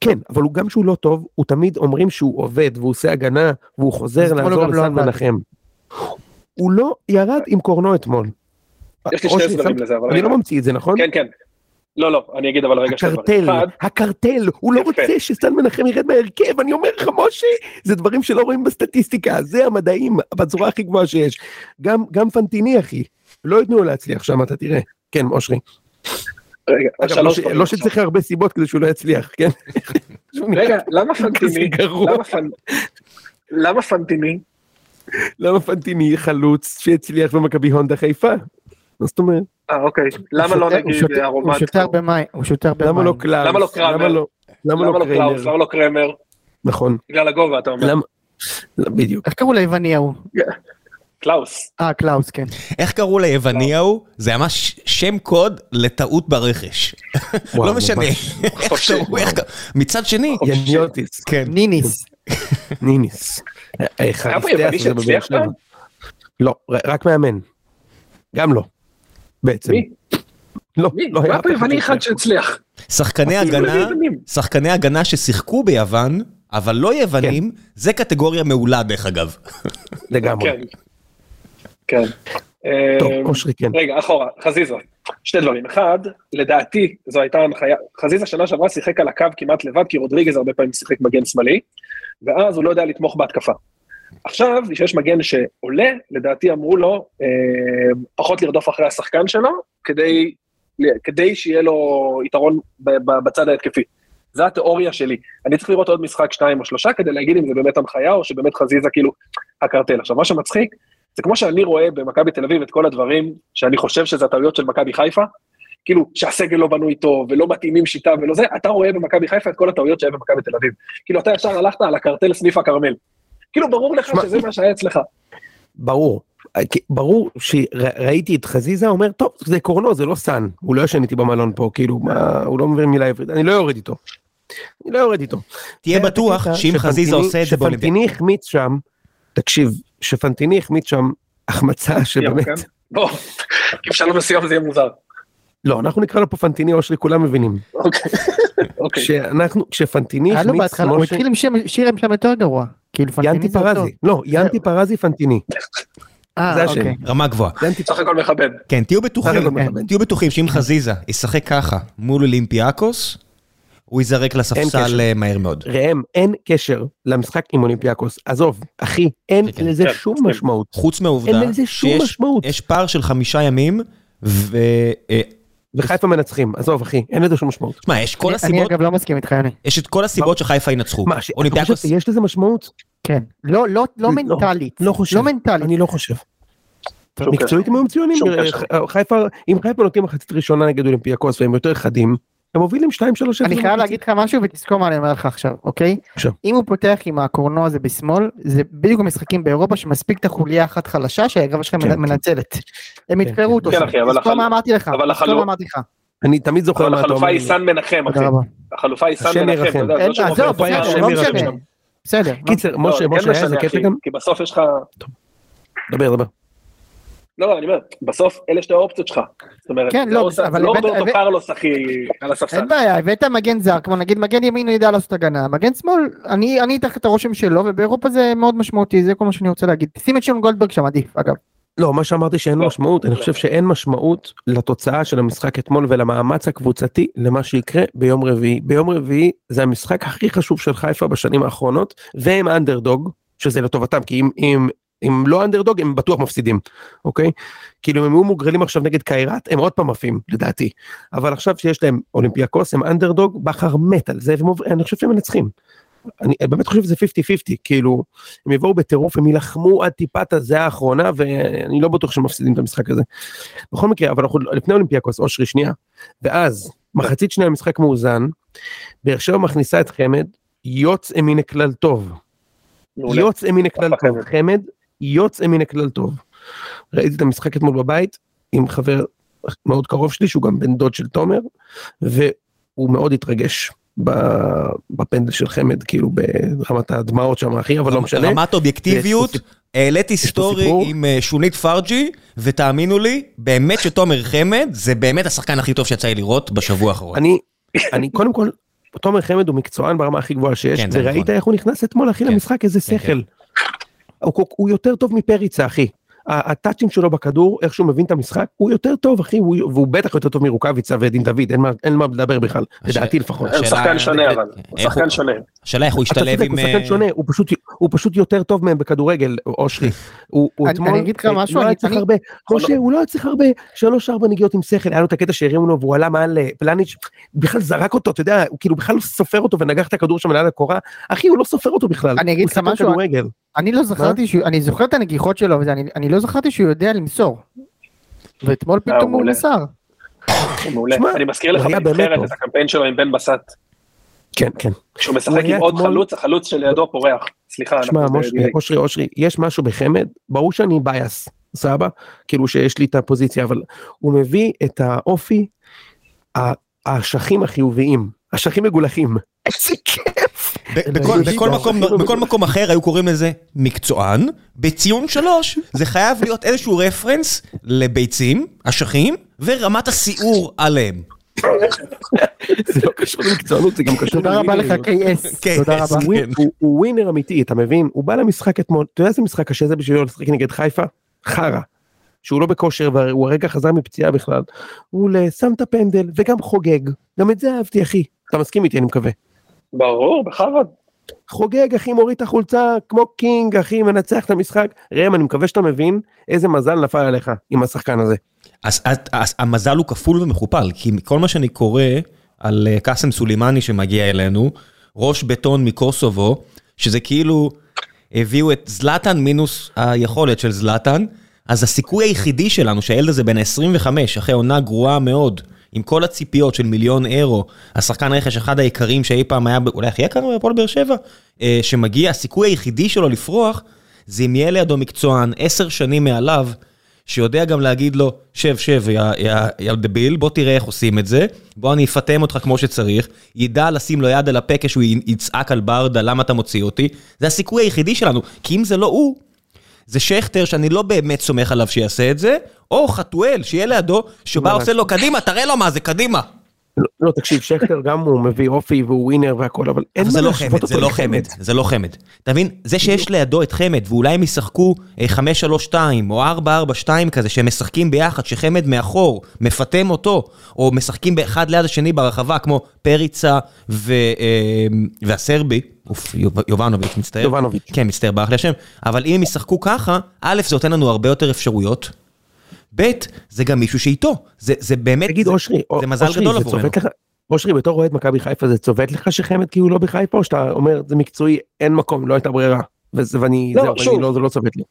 כן אבל הוא גם שהוא לא טוב הוא תמיד אומרים שהוא עובד והוא עושה הגנה והוא חוזר לעזור לא לסן. מנחם. הוא לא ירד עם קורנו אתמול. יש לי שני הסברים לזה, אבל אני. לא ממציא את זה נכון? כן, כן. לא, לא, אני אגיד אבל רגע שני דברים. הקרטל, הקרטל, הוא לא. רוצה שסן מנחם ירד מהרכב, אני אומר לך משה, זה דברים שלא רואים בסטטיסטיקה, זה המדעים בצורה הכי גבוהה שיש. גם גם פנטיני אחי, לא ייתנו לו להצליח שם אתה תראה. כן אושרי. רגע, אגב, לא ש- לא. שצריך הרבה סיבות כדי שהוא לא יצליח, כן? רגע, למה פנטיני? למה פנ- למה פנטיני? למה פנטיני חלוץ שהצליח במכבי הונדה חיפה? מה זאת אומרת? אה, אוקיי. למה לא נגיד שותה- ארומט? הוא שותה הרבה מים, הוא שותה הרבה מים. למה לא קלאוס? למה לא קראמר? למה לא- לא לא קלאוס? למה לא קרמר? נכון. בגלל הגובה, אתה אומר. למה? לא, בדיוק. איך קראו ליווני ההוא? קלאוס. אה, קלאוס, כן. איך קראו ליווני ההוא? זה ממש שם קוד לטעות ברכש. לא משנה. מצד שני, יניוטיס. כן. ניניס. ניניס. היה פה יווני שהצליח פעם? לא, רק מאמן. גם לא. בעצם. מי? לא? לא היה פה יווני אחד שהצליח. שחקני הגנה. שחקני הגנה ששיחקו ביוון, אבל לא יוונים, זה קטגוריה מעולה דרך אגב. לגמרי. כן. טוב, אה, אושרי כן. רגע, אחורה, חזיזה. שני דברים. אחד, לדעתי, זו הייתה הנחיה, חזיזה שנה שעברה שיחק על הקו כמעט לבד, כי רודריגז הרבה פעמים שיחק מגן שמאלי, ואז הוא לא יודע לתמוך בהתקפה. עכשיו, כשיש מגן שעולה, לדעתי אמרו לו אה, פחות לרדוף אחרי השחקן שלו, כדי, כדי שיהיה לו יתרון בצד ההתקפי. זו התיאוריה שלי. אני צריך לראות עוד משחק שניים או שלושה כדי להגיד אם זה באמת הנחיה או שבאמת חזיזה כאילו הקרטל. עכשיו, מה שמצחיק, זה כמו שאני רואה במכבי תל אביב את כל הדברים שאני חושב שזה הטעויות של מכבי חיפה, כאילו שהסגל לא בנוי טוב ולא מתאימים שיטה ולא זה, אתה רואה במכבי חיפה את כל הטעויות שהיה במכבי תל אביב. כאילו אתה ישר הלכת על הקרטל סניף הכרמל. כאילו ברור לך שזה מה שהיה אצלך. ברור. ברור שראיתי את חזיזה אומר טוב זה קורנו זה לא סאן הוא לא ישן איתי במלון פה כאילו מה הוא לא מבין מילה עברית אני לא יורד איתו. אני לא יורד איתו. תהיה בטוח שאם חזיזה עושה את זה באולימפיאדה, שפנטיני החמיץ שם תקשיב שפנטיני החמיץ שם החמצה שבאמת כן? בוא, אם שלום מסוים זה יהיה מוזר. לא אנחנו נקרא לו פה פנטיני אושרי כולם מבינים. אוקיי. אוקיי. כשאנחנו כשפנטיני היה לו החמיץ בהתחלה, הוא התחיל עם שיר עם שם יותר גרוע. כאילו פנטיני ינטי זה. פרזי לא ינטי פרזי פנטיני זה אה, השם. אוקיי. רמה גבוהה. ינטי סך הכל מכבד. כן, תהיו בטוחים. תהיו בטוחים שאם חזיזה ישחק ככה מול אולימפיאקוס, הוא ייזרק. לספסל אה, מהר מאוד. ראם אין קשר למשחק עם אולימפיאקוס עזוב אחי אין כן, לזה כן, שום. משמעות. חוץ מהעובדה אין לזה שום שיש משמעות. יש פער של חמישה ימים, ו... אה, וחיפה מנצחים עזוב אחי אין לזה שום משמעות. תשמע, יש כל אני- אני הסיבות, אגב לא מסכים איתך יוני. יש את כל הסיבות שחיפה ינצחו. מה, אתה אולימפיאקוס, חושב שיש לזה משמעות? כן. לא, לא, לא לא, מנטלית. לא חושב. לא מנטלית. אני לא חושב. מקצועית. הם היו מצוינים. חיפה, אם חיפה נותנים מחצית ראשונה נגד אולימפיאקוס והם יותר חדים, הם מובילים 2-3 אני חייב להגיד לך משהו ותזכור מה אני אומר לך עכשיו, אוקיי? עכשיו. אם הוא פותח עם הקורנו הזה בשמאל, זה בדיוק המשחקים באירופה שמספיק את החוליה אחת חלשה שהגרבה שלכם כן, מנצלת. הם כן, יתפרו אותו. כן, שם. אחי, אבל תזכור מה אמרתי לך. אבל תזכור מה אמרתי לך. אני תמיד זוכר מה אתה אומר. החלופה היא. סן מנחם, אחי. החלופה היא סן השם מנחם, לא עזוב, בסדר, לא. קיצר, לא, משה, כן משה, היה איזה קטע גם? כי בסוף יש לך, דבר, דבר. לא, אני אומר, בסוף אלה שתי האופציות שלך. זאת אומרת, כן, לא, עושה- אבל לא הבאת- רוברטו הבאת- קרלוס, אחי, על הספסל. אין בעיה, הבאת מגן זר, כמו נגיד מגן ימין הוא ידע לעשות הגנה, מגן שמאל, אני אני תחת הרושם שלו, ובאירופה זה מאוד משמעותי, זה כל מה שאני רוצה להגיד. שים את שון גולדברג שם עדיף, אגב. לא, מה שאמרתי שאין לא. משמעות, אני חושב שאין משמעות לתוצאה של המשחק אתמול ולמאמץ הקבוצתי למה שיקרה ביום רביעי. ביום רביעי זה המשחק הכי חשוב של חיפה בשנים האחרונות, והם אנדרדוג, שזה לטובתם, כי אם, אם, אם לא אנדרדוג הם בטוח מפסידים, אוקיי? כאילו הם היו מוגרלים עכשיו נגד קיירת, הם עוד פעם עפים, לדעתי. אבל עכשיו שיש להם אולימפיאקוס, הם אנדרדוג, בכר מת על זה, ואני חושב שהם מנצחים. אני באמת חושב שזה 50-50, כאילו, הם יבואו בטירוף, הם יילחמו עד טיפת הזה האחרונה, ואני לא בטוח שהם מפסידים את המשחק הזה. בכל מקרה, אבל אנחנו לפני אולימפיאקוס, אושרי שנייה, ואז, מחצית שנייה המשחק מאוזן, באר שבע מכניסה את חמד, יוצא מן הכלל טוב. יוצא מן הכלל טוב, חמד, יוצא מן הכלל טוב. ראיתי את המשחק אתמול בבית, עם חבר מאוד קרוב שלי, שהוא גם בן דוד של תומר, והוא מאוד התרגש. בפנדל של חמד כאילו ברמת הדמעות שם אחי אבל לא משנה. רמת אובייקטיביות, העליתי סטורי. עם אה, שונית פרג'י, ותאמינו לי, באמת שתומר חמד זה באמת השחקן הכי טוב שיצא לי לראות בשבוע האחרון. אני, אני קודם כל, תומר חמד הוא מקצוען ברמה הכי גבוהה שיש, כן, וראית נכון. איך הוא נכנס אתמול אחי כן. למשחק איזה כן, שכל. הוא, הוא יותר טוב מפריצה אחי. הטאצ'ים שלו בכדור, איך שהוא מבין את המשחק, הוא יותר טוב אחי, הוא, והוא בטח יותר טוב מרוקאביצה ודין דוד, אין מה, אין מה לדבר בכלל, הש- לדעתי לפחות. השאלה- שחקן שונה אבל, הוא שחקן הוא- שונה. השאלה איך הוא אתה השתלב צודק, עם... הוא שחקן אה, שונה, הוא פשוט, הוא פשוט יותר טוב מהם בכדורגל, אושרי. הוא הוא אתמול, אני אגיד לך אה, משהו, לא אני- צריך הרבה, משה, הוא לא היה צריך הרבה, שלוש ארבע נגיעות עם שכל, היה לו את הקטע שהרימו לו והוא עלה מעל אה, פלניץ', בכלל זרק אותו, אתה יודע, הוא כאילו בכלל לא סופר אותו ונגח את הכדור שם ליד הקורה, אחי, הוא לא סופר אותו בכלל. אני אגיד הוא לך שחקן משהו, כדורגל. אני לא זכרתי שהוא, אני זוכר את הנגיחות שלו וזה, אני, אני לא זכרתי שהוא יודע למסור. ואתמול הוא פתאום הוא. מסר. מעולה. אני מזכיר לך בנבחרת. את הקמפיין שלו עם בן בסט. כן, כן. כשהוא הוא משחק עם עוד חלוץ, החלוץ שלידו פורח. סליחה, שמע, אנחנו משה, ב delay. אושרי, אושרי, יש משהו בחמד, ברור שאני biased, סבבה? כאילו שיש לי את הפוזיציה, אבל הוא מביא את האופי, האשכים החיוביים, אשכים מגולחים. איזה כיף. בכל- מקום- הכי בכל מקום אחר היו קוראים לזה מקצוען, בציון שלוש זה חייב להיות איזשהו רפרנס לביצים, אשכים, ורמת הסיעור עליהם. זה לא קשור למקצוענות, זה גם קשור תודה רבה לך. KS, כן, תודה. רבה. הוא ווינר אמיתי, אתה מבין? הוא בא למשחק אתמול, אתה יודע איזה משחק קשה זה בשבילו לשחק נגד חיפה? חרא. שהוא לא בכושר והוא הרגע חזר מפציעה בכלל. הוא שם את הפנדל וגם חוגג. גם את זה אהבתי אחי. אתה מסכים איתי אני מקווה. ברור, בכבוד. חוגג אחי מוריד את החולצה כמו קינג אחי מנצח את המשחק. ראם אני מקווה שאתה מבין איזה מזל נפל עליך עם השחקן הזה. אז, אז, אז המזל הוא כפול ומכופל, כי כל מה שאני קורא על אה, קאסם סולימני שמגיע אלינו, ראש בטון מקוסובו, שזה כאילו הביאו את זלאטן מינוס היכולת של זלאטן, אז הסיכוי היחידי שלנו שהילד הזה בן 25, אחרי עונה גרועה מאוד, עם כל הציפיות של מיליון אירו, השחקן רכש אחד היקרים שאי פעם היה, אולי הכי יקר בהפועל באר שבע, אה, שמגיע, הסיכוי היחידי שלו לפרוח, זה אם יהיה לידו מקצוען עשר שנים מעליו, שיודע גם להגיד לו, שב, שב, יא- דביל, בוא תראה איך עושים את זה, בוא אני אפטם אותך כמו שצריך, ידע לשים לו יד על הפה כשהוא יצעק על ברדה, למה אתה מוציא אותי, זה הסיכוי היחידי שלנו, כי אם זה לא הוא, זה שכטר שאני לא באמת סומך עליו שיעשה את זה, או חתואל, שיהיה לידו, שבא. עושה לו, קדימה, תראה לו מה זה, קדימה. לא, לא תקשיב שכטר גם הוא מביא אופי והוא ווינר והכל אבל אין מה זה לא להשוות חמד, אותו זה לא לחמד. חמד, זה לא חמד. אתה מבין? זה שיש לידו את חמד, ואולי הם ישחקו אה, 5-3-2 או 4-4-2 כזה, שהם משחקים ביחד, שחמד מאחור, מפטם אותו, או משחקים באחד ליד השני ברחבה, כמו פריצה ו- אה, והסרבי, אוף, יוב- יובנוביץ', מצטער. יובנוביץ'. כן, מצטער, ברח לי השם. אבל אם הם ישחקו ככה, א', זה נותן לנו הרבה יותר אפשרויות. ב', זה גם מישהו שאיתו. זה, זה באמת, תגיד זה, אושרי, זה מזל אושרי, גדול זה עבורנו. צובט לך- אושרי בתור אוהד מכבי חיפה זה צובט לך שחמד כי הוא לא בחיפה או שאתה אומר זה מקצועי אין מקום לא הייתה ברירה. וזה- ואני לא, זהו, ואני שוב. לא זה לא צובט לי.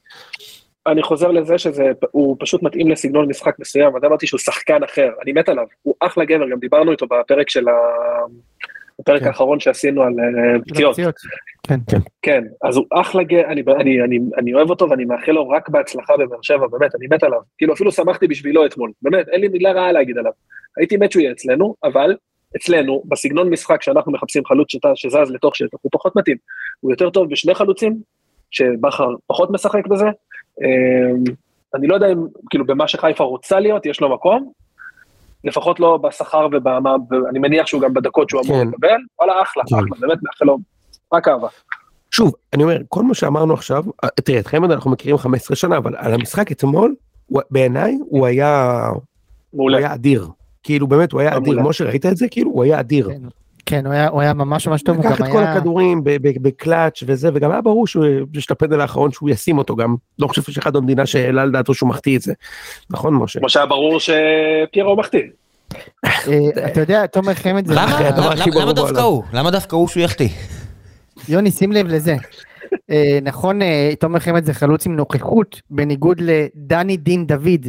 אני חוזר לזה שהוא פשוט מתאים לסגנון משחק מסוים, אז אמרתי שהוא שחקן אחר, אני מת עליו, הוא אחלה גבר, גם דיברנו איתו בפרק של ה... בפרק כן. האחרון שעשינו על אה, פציעות. פציעות. כן. כן, אז הוא אחלה גבר, אני, אני, אני, אני אוהב אותו ואני מאחל לו רק בהצלחה בבאר שבע, באמת, אני מת עליו. כאילו אפילו שמחתי בשבילו אתמול, באמת, אין לי מילה רעה להגיד עליו. הייתי מת שהוא יהיה אצלנו, אבל אצלנו, בסגנון משחק שאנחנו מחפשים חלוץ שת, שזז לתוך שטח, הוא פחות מתאים. הוא יותר טוב בשני חלוצים, שבכר פחות משחק בזה. אמ, אני לא יודע אם, כאילו, במה שחיפה רוצה להיות, יש לו מקום. לפחות לא בשכר ובמה, ואני מניח שהוא גם בדקות שהוא אמור כן. לקבל. וואלה, אחלה, כן. אחלה, באמת מאחל לו רק אהבה. שוב, אני אומר, כל מה שאמרנו עכשיו, אה, תראה, את חמד אנחנו מכירים 15 שנה, אבל על המשחק אתמול, הוא- בעיניי הוא היה, הוא מעולה. היה אדיר. כאילו באמת הוא היה אדיר. משה ראית את זה? כאילו הוא היה אדיר. כן, הוא היה- הוא היה ממש ממש טוב, הוא לקח גם את כל היה... הכדורים ב- ב- בקלאץ' וזה, וגם היה ברור שהוא, יש את הפנדל האחרון שהוא ישים אותו גם. לא חושב שיש אחד במדינה שהעלה על דעתו שהוא מחטיא את זה. נכון משה? כמו שהיה ברור שפיירו מחטיא. אה, אתה יודע, תומר חמד זה... למה? דווקא. הוא? למה דווקא הוא שהוא יחטיא? יוני, שים לב לזה. אה, נכון, אה, תומר חמד זה חלוץ עם נוכחות, בניגוד לדני דין דוד.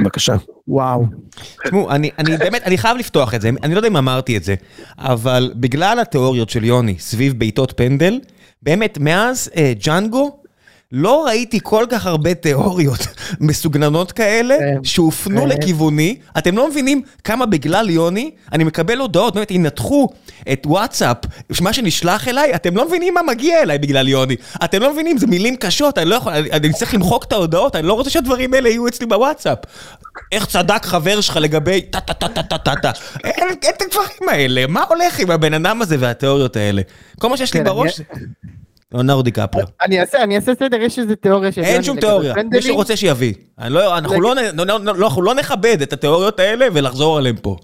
בבקשה. וואו. תשמעו, אני, אני באמת, אני חייב לפתוח את זה, אני לא יודע אם אמרתי את זה, אבל בגלל התיאוריות של יוני סביב בעיטות פנדל, באמת, מאז אה, ג'אנגו, לא ראיתי כל כך הרבה תיאוריות מסוגננות כאלה, כן. שהופנו כן. לכיווני. אתם לא מבינים כמה בגלל יוני, אני מקבל הודעות, באמת, ינתחו את וואטסאפ, מה שנשלח אליי, אתם לא מבינים מה מגיע אליי בגלל יוני. אתם לא מבינים, זה מילים קשות, אני לא יכול, אני, אני צריך למחוק את ההודעות, אני לא רוצה שהדברים האלה יהיו אצלי בוואטסאפ. איך צדק חבר שלך לגבי טה טה טה טה טה טה טה. אין אין את הדברים האלה, מה הולך עם הבן אדם הזה והתיאוריות האלה? כל מה שיש לי כן, בראש זה... ליאונרדו דיקפריו. אני אעשה, אני אעשה סדר, יש איזה תיאוריה של אין שום תיאוריה, מי. שרוצה שיביא. לא- אנחנו לא לא- אנחנו לא נכבד את התיאוריות האלה ולחזור עליהם פה.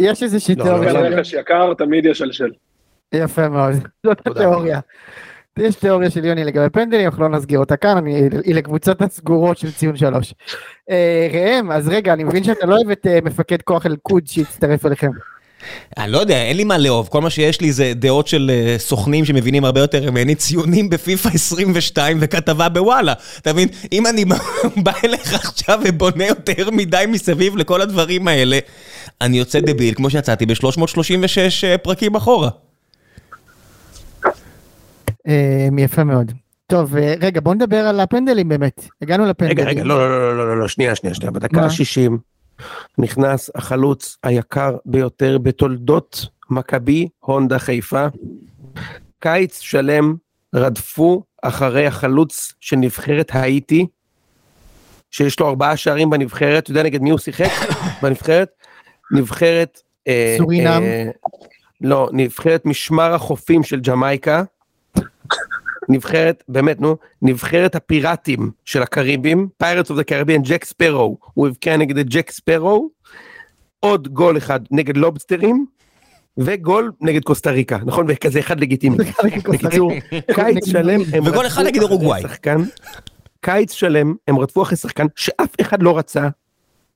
יש איזושהי לא, תיאוריה. לא, של. רכש יקר תמיד ישלשל. יפה מאוד, זאת. התיאוריה. יש תיאוריה של יוני לגבי פנדלים, אנחנו לא נסגיר אותה כאן, אני- היא לקבוצת הסגורות של ציון שלוש. אה, ראם, אז רגע, אני מבין שאתה לא אוהב את אה, מפקד כוח אל-קוד שהצטרף אליכם. אני לא יודע, אין לי מה לאהוב, כל מה שיש לי זה דעות של אה, סוכנים שמבינים הרבה יותר ממני, ציונים בפיפא 22 וכתבה בוואלה. אתה מבין, אם אני בא אליך עכשיו ובונה יותר מדי מסביב לכל הדברים האלה, אני יוצא דביל כמו שיצאתי ב-336 אה, פרקים אחורה. אה, יפה מאוד. טוב, רגע, בוא נדבר על הפנדלים באמת. הגענו לפנדלים. רגע, רגע, לא, לא, לא, לא, לא, לא, שנייה, שנייה, שנייה. בדקה מה? ה-60 נכנס החלוץ היקר ביותר בתולדות מכבי הונדה חיפה. קיץ שלם רדפו אחרי החלוץ של נבחרת האיטי, שיש לו ארבעה שערים בנבחרת, אתה יודע נגד מי הוא שיחק בנבחרת? נבחרת... אה, סורינם? אה, לא, נבחרת משמר החופים של ג'מייקה. נבחרת, באמת, נו, נבחרת הפיראטים של הקריבים, Pirates of the Caribbean, ג'ק ספרו, הוא הבקיע נגד ג'ק ספרו, עוד גול אחד נגד לובסטרים, וגול נגד קוסטה ריקה, נכון? וכזה אחד לגיטימי. בקיצור, קיץ שלם, הם וגול אחד נגד אורוגוואי. קיץ שלם, הם רדפו אחרי שחקן שאף אחד לא רצה,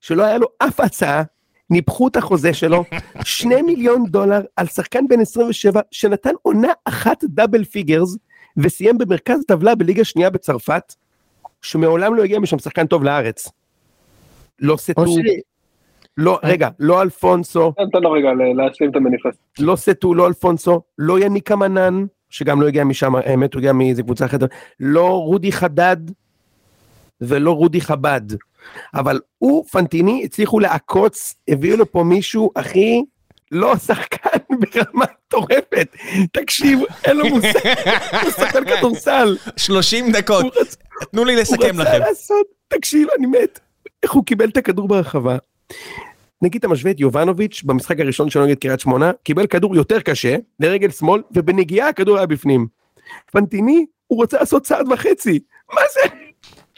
שלא היה לו אף הצעה, ניפחו את החוזה שלו, שני מיליון דולר על שחקן בן 27 שנתן עונה אחת double figures, וסיים במרכז הטבלה בליגה שנייה בצרפת, שמעולם לא הגיע משם שחקן טוב לארץ. לא סטו, לא, רגע, לא אלפונסו, תן לו רגע להשלים את המניפסט. לא סטו, לא אלפונסו, לא יניקה מנן, שגם לא הגיע משם, האמת הוא הגיע מאיזה קבוצה אחרת, לא רודי חדד ולא רודי חבד. אבל הוא, פנטיני, הצליחו לעקוץ, הביאו לפה מישהו, אחי, לא שחקן ברמה מטורפת. תקשיב, אין לו מושג, הוא שחקן כדורסל. 30 דקות, הוא תנו לי הוא לסכם רצה לכם. לעשות, תקשיב, אני מת. איך הוא קיבל את הכדור ברחבה. נגיד אתה משווה את יובנוביץ' במשחק הראשון שלו נגד קריית שמונה, קיבל כדור יותר קשה, לרגל שמאל, ובנגיעה הכדור היה בפנים. פנטיני, הוא רוצה לעשות צעד וחצי. מה זה?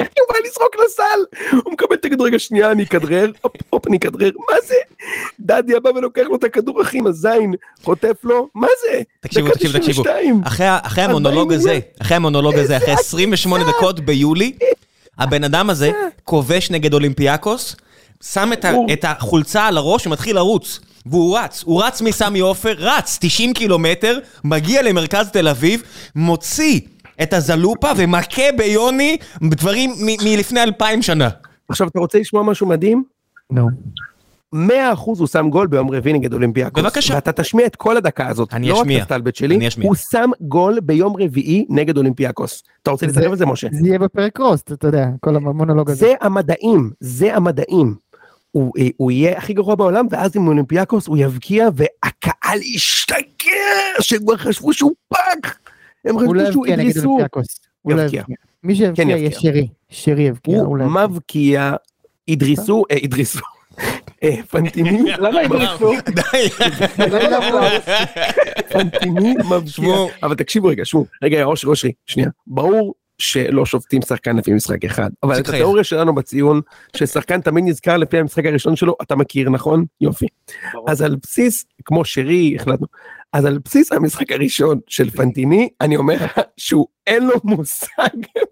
הוא בא לזרוק לסל, הוא מקבל את הכדור רגע שנייה, אני אכדרר, הופ, הופ, אני אכדרר, מה זה? דדיה בא ולוקח לו את הכדור אחי עם הזין, חוטף לו, מה זה? תקשיבו, תקשיבו, תקשיבו. 92. אחרי ה- אחרי 40 המונולוג הזה. אחרי המונולוג הזה, אחרי איזה 28 דקות ביולי, הבן אדם הזה כובש נגד אולימפיאקוס, שם. את החולצה על הראש ומתחיל לרוץ. והוא רץ, הוא רץ מסמי עופר, רץ 90 קילומטר, מגיע למרכז תל אביב, מוציא את הזלופה ומכה ביוני דברים מלפני אלפיים שנה. עכשיו אתה רוצה לשמוע משהו מדהים? נו. 100% הוא שם גול ביום רביעי נגד אולימפיאקוס. בבקשה. ואתה תשמיע את כל הדקה הזאת. אני לא אשמיע. רק את הסטלבט שלי, אני אשמיע. הוא שם גול ביום רביעי נגד אולימפיאקוס. אתה רוצה להתערב על זה משה? זה יהיה בפרק רוסט, אתה יודע, כל המונולוג הזה. זה המדעים, זה המדעים. הוא, אה, הוא יהיה הכי גרוע בעולם ואז עם אולימפיאקוס הוא יבקיע והקהל ישתגע שכבר חשבו שהוא fuck. הם לא חשבו שהוא. אולימפיאקוס. הוא לא. מי שיבקיע כן יהיה. שרי. שרי יבקיע. הוא. מבקיע, ידריסו, אה, ידריסו. אה, פנטיני, למה? די. פנטיני מבקיע. אבל תקשיבו רגע, שמעו, רגע, אושרי, אושרי, שנייה. ברור שלא שופטים שחקן לפי משחק אחד, אבל את. התיאוריה שלנו בציון, ששחקן תמיד נזכר לפי המשחק הראשון שלו, אתה מכיר, נכון? יופי. אז על בסיס, כמו שרי, החלטנו, אז על בסיס המשחק הראשון של פנטיני, אני אומר לך שהוא אין לו מושג,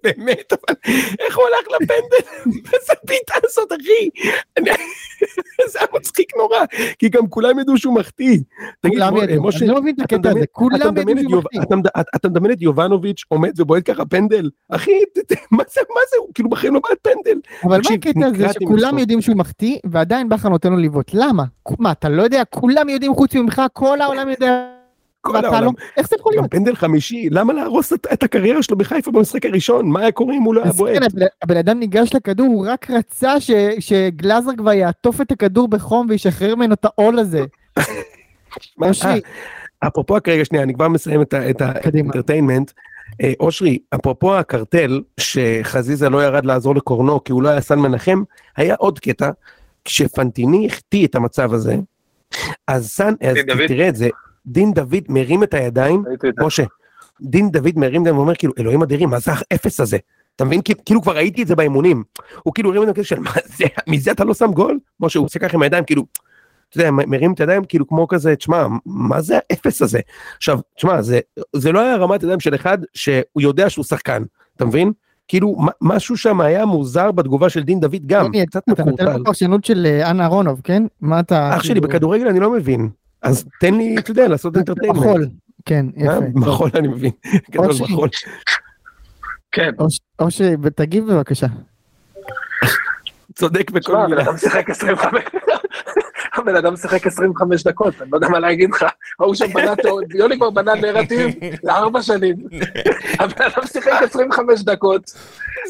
באמת, אבל איך הוא הלך לפנדל? איזה בעיטה הזאת, אחי? אני- זה היה מצחיק נורא, כי גם כולם ידעו שהוא מחטיא. תגיד, משה, אני לא מבין את הקטע הזה, כולם ידעו שהוא מחטיא. אתה מד- אתה- אתה מדמיין את יובנוביץ' עומד ובועט ככה פנדל? אחי, מה זה, מה זה, הוא כאילו בחיים לא בעט פנדל. אבל מה הקטע הזה שכולם. יודעים שהוא מחטיא ועדיין בכר נותן לו לבעוט למה? מה אתה לא יודע כולם יודעים חוץ ממך כל העולם יודע כל העולם. לא איך זה יכול גם להיות? פנדל חמישי, למה להרוס את- את הקריירה שלו בחיפה במשחק הראשון? מה היה קורה אם הוא לא היה בועט? כן, הבן- אדם ניגש לכדור הוא רק רצה ש- שגלאזר כבר יעטוף את הכדור בחום וישחרר ממנו את העול הזה. אושרי. אה, אפרופו כרגע שנייה אני כבר מסיים את ה- את קדימה. האנטרטיינמנט. אה, אושרי אפרופו הקרטל שחזיזה לא ירד לעזור לקורנו כי הוא לא היה סן מנחם היה עוד קטע כשפנטיני החטיא את המצב הזה אז סן אז. תראה את זה דין דוד מרים את הידיים. משה דין דוד מרים את הידיים ואומר כאילו אלוהים אדירים מה זה האפס הזה אתה מבין כאילו- כבר ראיתי את זה באימונים הוא כאילו הרים את הידיים של מה זה מזה אתה לא שם גול משה הוא עושה ככה עם הידיים כאילו אתה יודע, מרים את הידיים כאילו כמו כזה, תשמע, מה זה האפס הזה? עכשיו, תשמע, זה, זה לא היה רמת ידיים של אחד שהוא יודע שהוא שחקן, אתה מבין? כאילו, משהו שם היה מוזר בתגובה של דין דוד גם, יוני, קצת אתה נותן מקורטל. פרשנות של אה, אנה אהרונוב כן? מה אתה? אח שלי, כאילו, בכדורגל אני לא מבין, אז תן לי, אתה יודע, לעשות אינטרטיינמנט. מחול. כן אה? יפה. מחול אני מבין. מחול. כן. אושרי תגיב בבקשה. צודק בכל מילה. אדם שיחק 25, הבן אדם שיחק 25 דקות, אני לא יודע מה להגיד לך. ההוא שם בנה, תיאור- יוני כבר בנה נרטיב לארבע שנים. הבן אדם שיחק 25 דקות,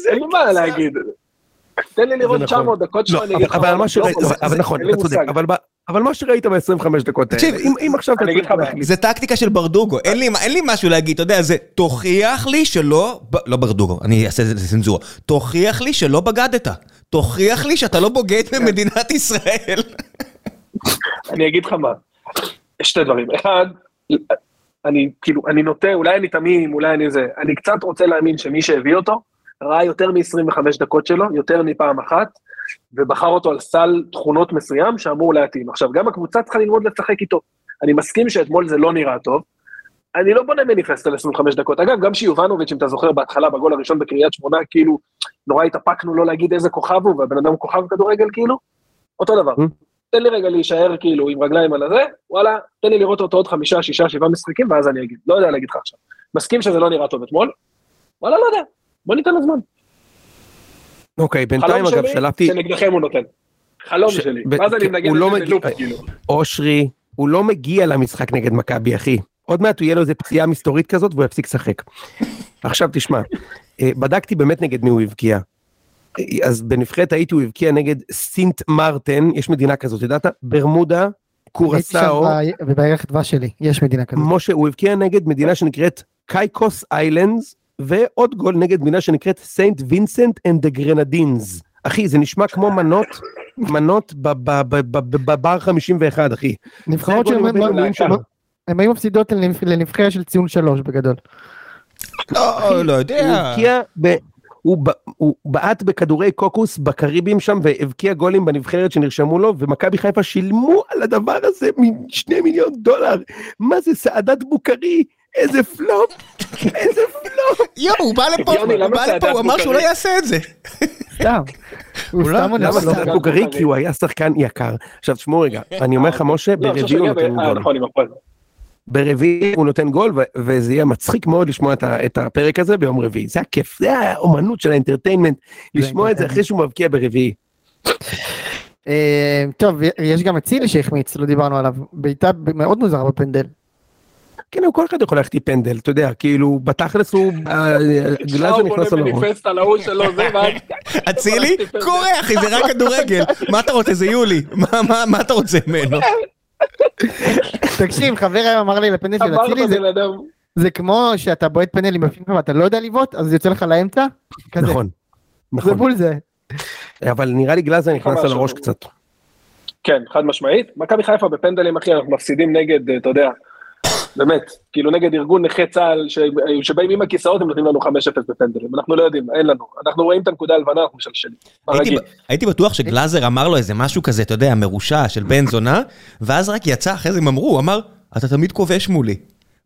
אין לי מה להגיד. תן לי לראות נכון. 900 דקות לא, שלו, אני אבל- אגיד לך אבל לא נכון, אתה צודק. אבל אבל מה שראית ב-25 דקות האלה, תקשיב, אם- אם עכשיו אתה אני אגיד צריך לך מה, להחליט, זה טקטיקה של ברדוגו, אין לי, אין לי משהו להגיד, אתה יודע, זה תוכיח לי שלא, ב- לא ברדוגו, אני אעשה את זה לצנזורה, תוכיח לי שלא בגדת, תוכיח לי שאתה לא בוגד במדינת ישראל. אני אגיד לך מה, שתי דברים, אחד, אני כאילו, אני נוטה, אולי אני תמים, אולי אני זה, אני קצת רוצה להאמין שמי שהביא אותו, ראה יותר מ-25 דקות שלו, יותר מפעם אחת, ובחר אותו על סל תכונות מסוים שאמור להתאים. עכשיו, גם הקבוצה צריכה ללמוד לשחק איתו. אני מסכים שאתמול זה לא נראה טוב, אני לא בונה מניפסט על 25 דקות. אגב, גם שיובנוביץ', אם אתה זוכר, בהתחלה, בגול הראשון בקריית שמונה, כאילו, נורא התאפקנו לא להגיד איזה כוכב הוא, והבן אדם כוכב כדורגל, כאילו, אותו דבר. תן לי רגע להישאר כאילו עם רגליים על הזה, וואלה, תן לי לראות אותו עוד חמישה, שישה, שבעה משחקים, ואז אני אגיד. לא יודע להגיד לך עכשיו. מסכים שזה לא נראה טוב אתמול? וואלה, לא יודע. בוא ניתן לו זמן. אוקיי, בינתיים אגב שלפתי, שנגדכם הוא נותן. חלום ש- שלי. ב- ואז אני כן, מנגן הוא לא מגיע- בלופ, כאילו. אושרי, הוא לא מגיע למשחק נגד מכבי, אחי. עוד מעט הוא יהיה לו איזה פציעה מסתורית כזאת והוא יפסיק לשחק. עכשיו תשמע, אה, בדקתי באמת נגד מי הוא הבקיע. אז בנבחרת הייתי הוא הבקיע נגד סינט מרטן, יש מדינה כזאת, ידעת? ברמודה, הייתי קורסאו, שם ב- בירך דבש שלי יש מדינה כזאת. משה, הוא הבקיע נגד מדינה שנקראת Caicos Islands, ועוד גול נגד מדינה שנקראת Saint Vincent and the Grenadines. אחי, זה נשמע כמו מנות, מנות ב- ב- ב- ב- ב- בבר 51, אחי. נבחרות הבינלאומיים שלו. הם היו מפסידות לנבח- לנבחרת של ציון שלוש בגדול. לא, לא הוא יודע. הוא ב- הוא בעט בכדורי קוקוס בקריבים שם והבקיע גולים בנבחרת שנרשמו לו ומכבי חיפה שילמו על הדבר הזה משני מיליון דולר. מה זה סעדת בוקרי? איזה פלופ, איזה פלופ. יואו, הוא בא לפה, יוני, הוא בא לפה, הוא אמר שהוא לא? יעשה את זה. סתם. הוא לא- סתם עונה. סעדת בוקרי? כי הוא היה שחקן יקר. עכשיו תשמעו רגע, אני אומר לך משה, לא, חושב ברביעי הוא נותן אה, ברביעי הוא נותן גול ו- וזה יהיה מצחיק מאוד לשמוע את ה- את הפרק הזה ביום רביעי. זה הכיף, זה האומנות של האינטרטיינמנט, לשמוע את זה אחרי שהוא מבקיע ברביעי. אה, טוב יש גם את צילי שהחמיץ לא דיברנו עליו בעיטה מאוד מוזרה בפנדל. כן, אבל כל אחד יכול ללכת עם פנדל, אתה יודע, כאילו, בתכלס הוא, אה, גלאזר הוא נכנס בונה לו לראש. מניפסט על ההוא שלו, זה מה... אצילי? קורה אחי, זה רק כדורגל. מה אתה רוצה, זה יולי. מה- מה- מה אתה רוצה ממנו? תקשיב חבר היום אמר לי לפנדל של אצילי זה- זה כמו שאתה בועט פנדלים בפנים ואתה לא יודע לבעוט אז זה יוצא לך לאמצע. כזה. נכון, זה נכון. בול זה. אבל נראה לי גלאזר נכנס. על הראש קצת. כן, חד משמעית. מכבי חיפה בפנדלים, אחי, אנחנו מפסידים נגד, אה, אתה יודע, באמת, כאילו נגד ארגון נכי צה"ל שבאים עם הכיסאות, הם נותנים לנו 5-0 בפנדלים. אנחנו לא יודעים, אין לנו. אנחנו רואים את הנקודה הלבנה, אנחנו משלשלים. הייתי, בטוח שגלאזר אמר לו איזה משהו כזה, אתה יודע, מרושע של בן זונה, ואז רק יצא אחרי זה הם אמרו, הוא אמר, אתה תמיד כובש מולי.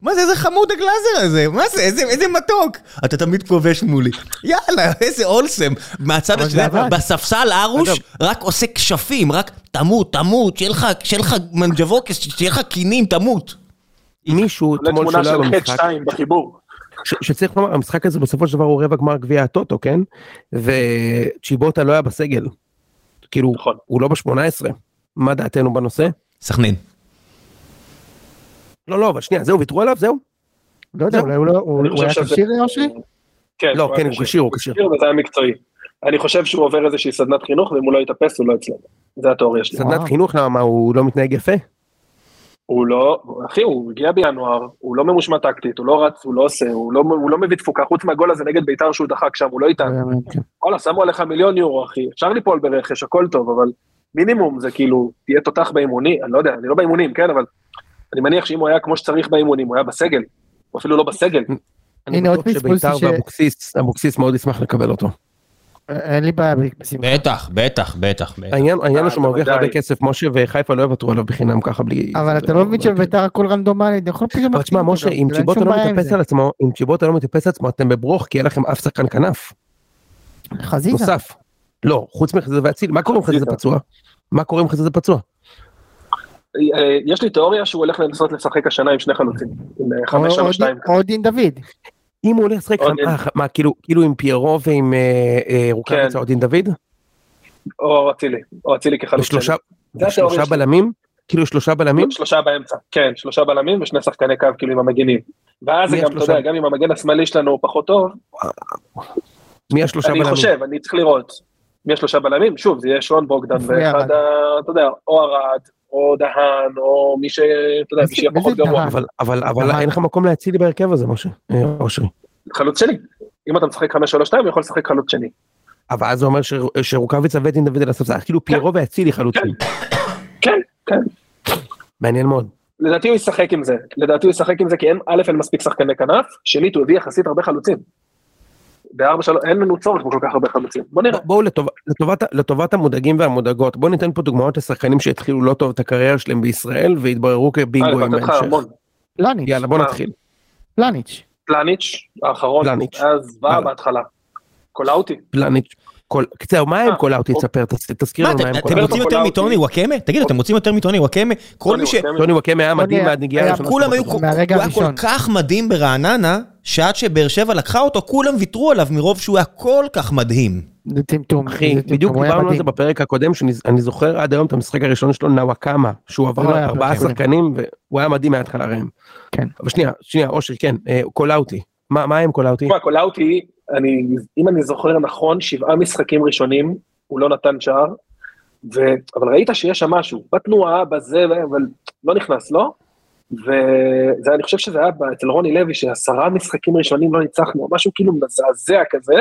מה זה, איזה חמוד הגלאזר הזה, מה זה, איזה, איזה מתוק. אתה תמיד כובש מולי. יאללה, איזה wholesome. מהצד השני. בספסל ארוש, אגב- רק עושה כשפים, רק תמות, תמות, שיהיה לך monkeypox, שיהיה לך כינים, תמות. מישהו אתמול שלא היה במשחק, חטף 2 בחיבור. ש- שצריך לומר, המשחק הזה בסופו של דבר הוא רבע גמר גביע הטוטו, כן? וצ'יבוטה לא היה בסגל. כאילו, נכון. הוא לא ב-18. מה דעתנו בנושא? סכנין. לא, לא, אבל שנייה, זהו, ויתרו עליו, זהו? לא יודע. אולי הוא לא, הוא היה כשיר אושרי? כן, לא, כן, הוא כשיר, הוא כשיר. וזה היה מקצועי. אני חושב שהוא עובר איזושהי סדנת חינוך, ואם הוא לא יתאפס, הוא לא אצלנו. זה התיאוריה שלי. סדנת וואו. חינוך, למה, מה, הוא לא מתנהג יפה? הוא לא, אחי, הוא הגיע בינואר, הוא לא ממושמע טקטית, הוא לא רץ, הוא לא עושה, הוא לא, הוא לא מביא תפוקה, חוץ מהגול הזה נגד בית"ר שהוא דחק שם, הוא לא איתנו. כן. וואלה, שמו עליך מיליון יורו, אחי, אפשר ליפול ברכש, הכל טוב, אבל מינימום זה כאילו, תהיה תותח באימוני, אני לא יודע, אני לא באימונים, כן, אבל אני מניח שאם הוא היה כמו שצריך באימונים, הוא היה בסגל, הוא אפילו לא בסגל. אני הנה, עוד בטוח פספוס שביתר ש- ואבוקסיס, אבוקסיס מאוד ישמח לקבל אותו. אין לי בעיה בשמחה. בטח, בטח, בטח, בטח. העניין הוא שהוא מרוויח. הרבה כסף, משה וחיפה לא יוותרו עליו בחינם ככה בלי... אבל אתה לא מבין שבביתר הכל רנדומלי, אתה יכול פתאום... אבל תשמע, משה, אם צ'יבוטה לא עם מתאפס. על עצמו, אם צ'יבוטה לא מתאפס על עצמו, אתם בברוך, כי אין לכם אף שחקן כנף. חזיזה. נוסף. לא, חוץ מחזיזה ואצילי, מה קורה אם חזיזה. פצוע? מה קורה אם חזיזה פצוע? אה, יש לי תיאוריה שהוא הולך לנסות לשחק השנה עם שני חלוצים, עם אה, חמש, שלוש, שתיים. או דין דוד. אם הוא הולך לשחק, אה, מה, כאילו כאילו עם פיירו ועם אה, אה, רוקאביצה כן. או דין דוד? או אצילי, או אצילי כחלוץ. שלושה. בלמים? כאילו שלושה בלמים? שלושה באמצע, כן, שלושה בלמים ושני שחקני קו כאילו עם המגינים. ואז זה גם, אתה? יודע, גם אם המגן השמאלי שלנו הוא פחות טוב, מי השלושה אני בלמים? חושב, אני צריך לראות. מי השלושה בלמים? שוב, זה יהיה שון בוגדן ואחד, אתה יודע, או ארד, או דהן, או מי ש... אתה יודע, מי שיהיה פחות גרוע. אבל אבל אבל. אין לך מקום להצילי בהרכב הזה משה אה, אושרי. חלוץ שני. אם אתה משחק 5-3-2, הוא יכול לשחק חלוץ שני. אבל אז זה אומר שרוקאביצה ודין דוד על הספסל כאילו פיירו ואצילי חלוצים. כן, כן. מעניין מאוד. לדעתי הוא ישחק עם זה. לדעתי הוא ישחק עם זה כי אין, א', אין מספיק שחקני כנף, שנית, הוא הביא יחסית הרבה חלוצים. בארבע שלוש, אין לנו צורך בכל כך הרבה חלוצים. בוא נראה. בואו לטוב- לטובת, לטובת המודאגים והמודאגות בואו ניתן פה דוגמאות לשחקנים שהתחילו לא טוב את הקריירה שלהם בישראל והתבררו אה, כבינגויים לך בהמשך. פלניץ'. יאללה בוא מה? נתחיל. פלניץ'. פלניץ', האחרון, פלניץ'. זוועה הלאה. בהתחלה. קולאוטי. פלניץ'. כל, קצר, מה עם אה, קולאוטי? אוקיי. תספר, תס- תזכיר מה, לנו מה עם אתם. רוצים יותר. מטוני וואקמה? תגידו, אתם רוצים יותר מטוני וואקמה? כל מי ש... טוני וואקמה היה מדהים מהנגיעה הראשונה. כולם היו, כל. כך מדהים ברעננה, שעד שבאר שבע לקחה אותו, כולם ויתרו עליו מרוב שהוא היה כל כך מדהים. זה טמטום. אחי, בדיוק דיברנו על זה. בפרק הקודם, שאני זוכר עד היום את המשחק הראשון שלו, נוואקמה, שהוא עבר ארבעה. שחקנים, והוא היה מדהים מההתחלה ראם. כן. אבל שנייה, שנייה, אושרי, כן, אה, קולאוטי. מה מה עם קולאוטי? תשמע, קולאוטי, אני, אם אני זוכר נכון, שבעה משחקים ראשונים, הוא לא נתן שער, ו... אבל ראית שיש שם משהו, בתנועה, בזה, אבל לא נכנס, לא? וזה, אני חושב שזה היה אצל רוני לוי, שעשרה משחקים ראשונים לא ניצחנו, משהו כאילו מזעזע כזה,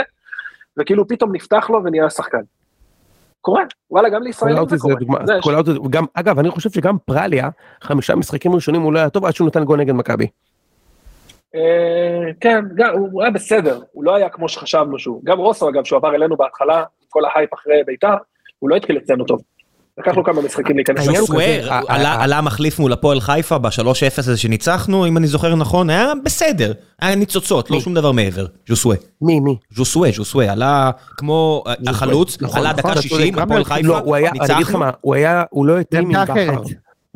וכאילו פתאום נפתח לו ונהיה שחקן. קורה, וואלה, גם לישראלים זה זה קורה. דוגמה, זה גם, אגב, אני חושב שגם פרליה, חמישה משחקים ראשונים הוא לא היה טוב עד שהוא נתן גול נגד מכבי. אה, כן, גם, הוא היה בסדר, הוא לא היה כמו שחשבנו שהוא. גם רוסו, אגב, שהוא עבר אלינו בהתחלה, כל ההייפ אחרי בית"ר, הוא לא התחיל אצלנו טוב. לקח לו כמה משחקים להיכנס. לסוף. סוואר, עלה ה- עלה מחליף מול הפועל חיפה ב-3-0 הזה שניצחנו, אם אני זוכר נכון, היה בסדר. היה ניצוצות, לא? שום דבר מעבר. ז'וסווה. מי, מי? ז'וסווה, ז'וסווה, עלה כמו אה. החלוץ, נכון, עלה נכון, דקה אתה 60, צודק. הפועל חיפה, לא, הוא היה, אני אגיד לך ניצחנו. מה, הוא היה, הוא לא התאים עם בכר.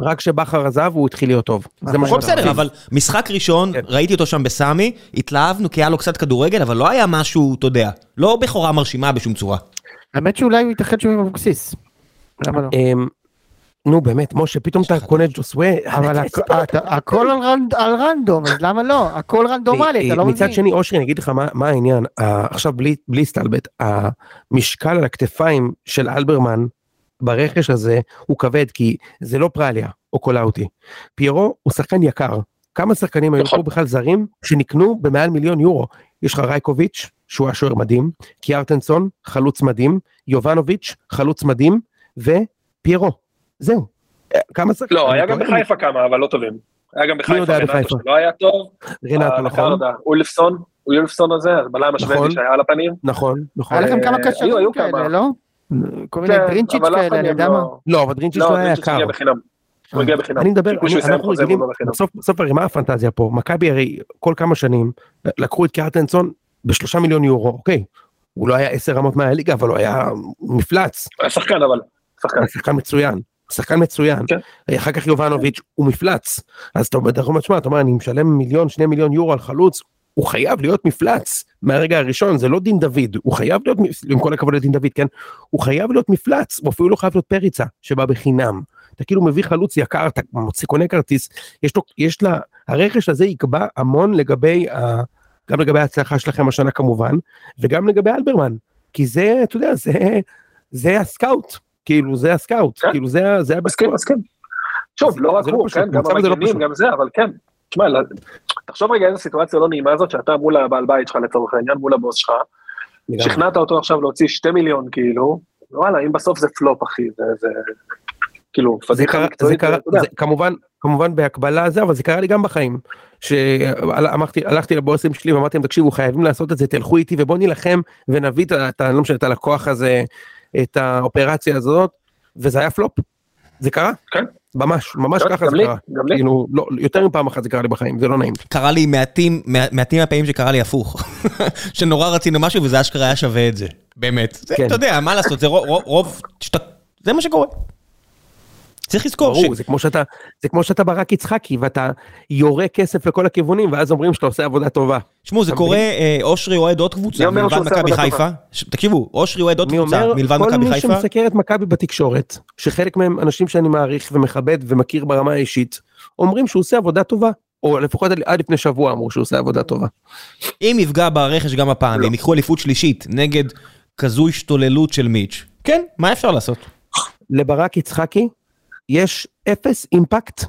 רק כשבכר עזב הוא התחיל להיות טוב. זה. מה בסדר. אבל משחק ראשון, כן. ראיתי אותו שם בסמי, התלהבנו כי היה לו קצת כדורגל, אבל לא היה משהו, אתה יודע, לא בכורה מרשימה בשום צורה. האמת שאולי הוא יתאחד שוב עם אבוקסיס. למה לא? אמ, נו באמת, משה, פתאום אתה קונה את ג'וסווה. אבל הכל על רנד- על random, אז למה לא? הכל רנדומלי, אתה לא מבין. מצד שני, אושרי, אני אגיד לך מה מה העניין, אה, עכשיו בלי להסתלבט, המשקל על הכתפיים של אלברמן ברכש הזה הוא כבד, כי זה לא פרליה או קולאוטי. פיירו הוא שחקן יקר. כמה שחקנים היו נכון. פה בכלל זרים שנקנו במעל מיליון יורו? יש לך רייקוביץ', שהוא היה שוער מדהים, קיארטנסון, חלוץ מדהים, יובנוביץ', חלוץ מדהים, ופיירו. זהו. כמה שחקנים? לא, היה אני גם? בחיפה כמה, אבל לא טובים. היה גם בחיפה רנטו? שלא היה טוב. רנטו, אה, נכון? אולפסון, אולפסון הזה, הבלם נכון. השוודי שהיה על הפנים. נכון, נכון. היה לכם כמה אה, קשרים כאלה, כמה. לא? כל מיני כן, אף אחד כאלה, אני יודע מה. לא- לא, אבל דרינצ'יץ' לא, לא היה דרינצ'יץ' יקר. הוא הגיע בחינם. אני מדבר, אנחנו רגילים, לא. בסוף, הרי מה הפנטזיה פה? מכבי הרי כל כמה שנים לקחו את קיארטנסון בשלושה מיליון יורו, אוקיי. הוא לא היה עשר רמות מהליגה, אבל הוא היה מפלץ. היה שחקן אבל. שחקן. הוא שחקן מצוין. שחקן מצוין. כן. אחר כך יובנוביץ' הוא מפלץ. אז אתה אומר, אתה אומר, תשמע, אתה אומר, אני משלם מיליון, שני מיליון יורו על חלוץ, הוא חייב להיות מפלץ מהרגע הראשון, זה לא דין דוד, הוא חייב להיות, עם כל הכבוד לדין דוד, כן? הוא חייב להיות מפלץ, הוא אפילו לא חייב להיות פריצה, שבא בחינם. אתה כאילו מביא חלוץ יקר, אתה מוציא, קונה כרטיס, יש לו, יש לה, הרכש הזה יקבע המון לגבי, ה, גם לגבי ההצלחה שלכם השנה כמובן, וגם לגבי אלברמן, כי זה, אתה יודע, זה, זה הסקאוט, כאילו זה הסקאוט, כן. כאילו זה, זה מסכים, הבסקוט. מסכים. שוב, לא רק לא הוא, כן, גם לא המגנים. גם זה, אבל כן. תשמע, לא- תחשוב רגע איזה סיטואציה לא נעימה זאת, שאתה מול הבעל בית שלך לצורך העניין, מול הבוס שלך, שכנעת אותו עכשיו להוציא שתי מיליון כאילו, וואלה, אם בסוף זה פלופ אחי, זה, זה, כאילו, זה פדיחה מקצועית, קרה, אתה יודע. זה, כמובן, כמובן בהקבלה זה, אבל זה קרה לי גם בחיים. שהלכתי, הלכתי לבוסים שלי ואמרתי להם, תקשיבו, חייבים לעשות את זה, תלכו איתי ובואו נילחם ונביא את. לא משנה, את הלקוח הזה, את האופרציה הזאת, וזה היה פלופ. זה קרה? כן. ממש, ממש ככה זה קרה. גם לי. כאילו, לא, יותר מפעם אחת זה קרה לי בחיים, זה לא נעים. קרה לי מעטים, מע- מעטים מהפעמים שקרה לי הפוך. שנורא רצינו משהו וזה אשכרה היה שווה את זה. באמת. כן. אתה יודע, מה לעשות, זה רוב, זה מה שקורה. צריך לזכור ברור, זה כמו שאתה, זה כמו שאתה ברק יצחקי ואתה יורה כסף לכל הכיוונים ואז אומרים שאתה עושה עבודה טובה. תשמעו, זה קורה, אה, אושרי אוהד עוד מי קבוצה, מלבד מכבי חיפה. ש- תקשיבו, אושרי אוהד עוד אני קבוצה, אומר, מלבד כל מכבי מי חיפה. שמסקר את מכבי בתקשורת, שחלק מהם אנשים שאני מעריך ומכבד ומכיר ברמה האישית, אומרים שהוא עושה עבודה טובה, או לפחות עד- לפני שבוע אמרו שהוא עושה עבודה טובה. אם יפגע ברכש גם הפעם, לא. והם ייקחו אליפות שלישית נגד כזו השתוללות של מיץ', כן, מה אפשר לעשות? לברק יצחקי יש אפס אימפקט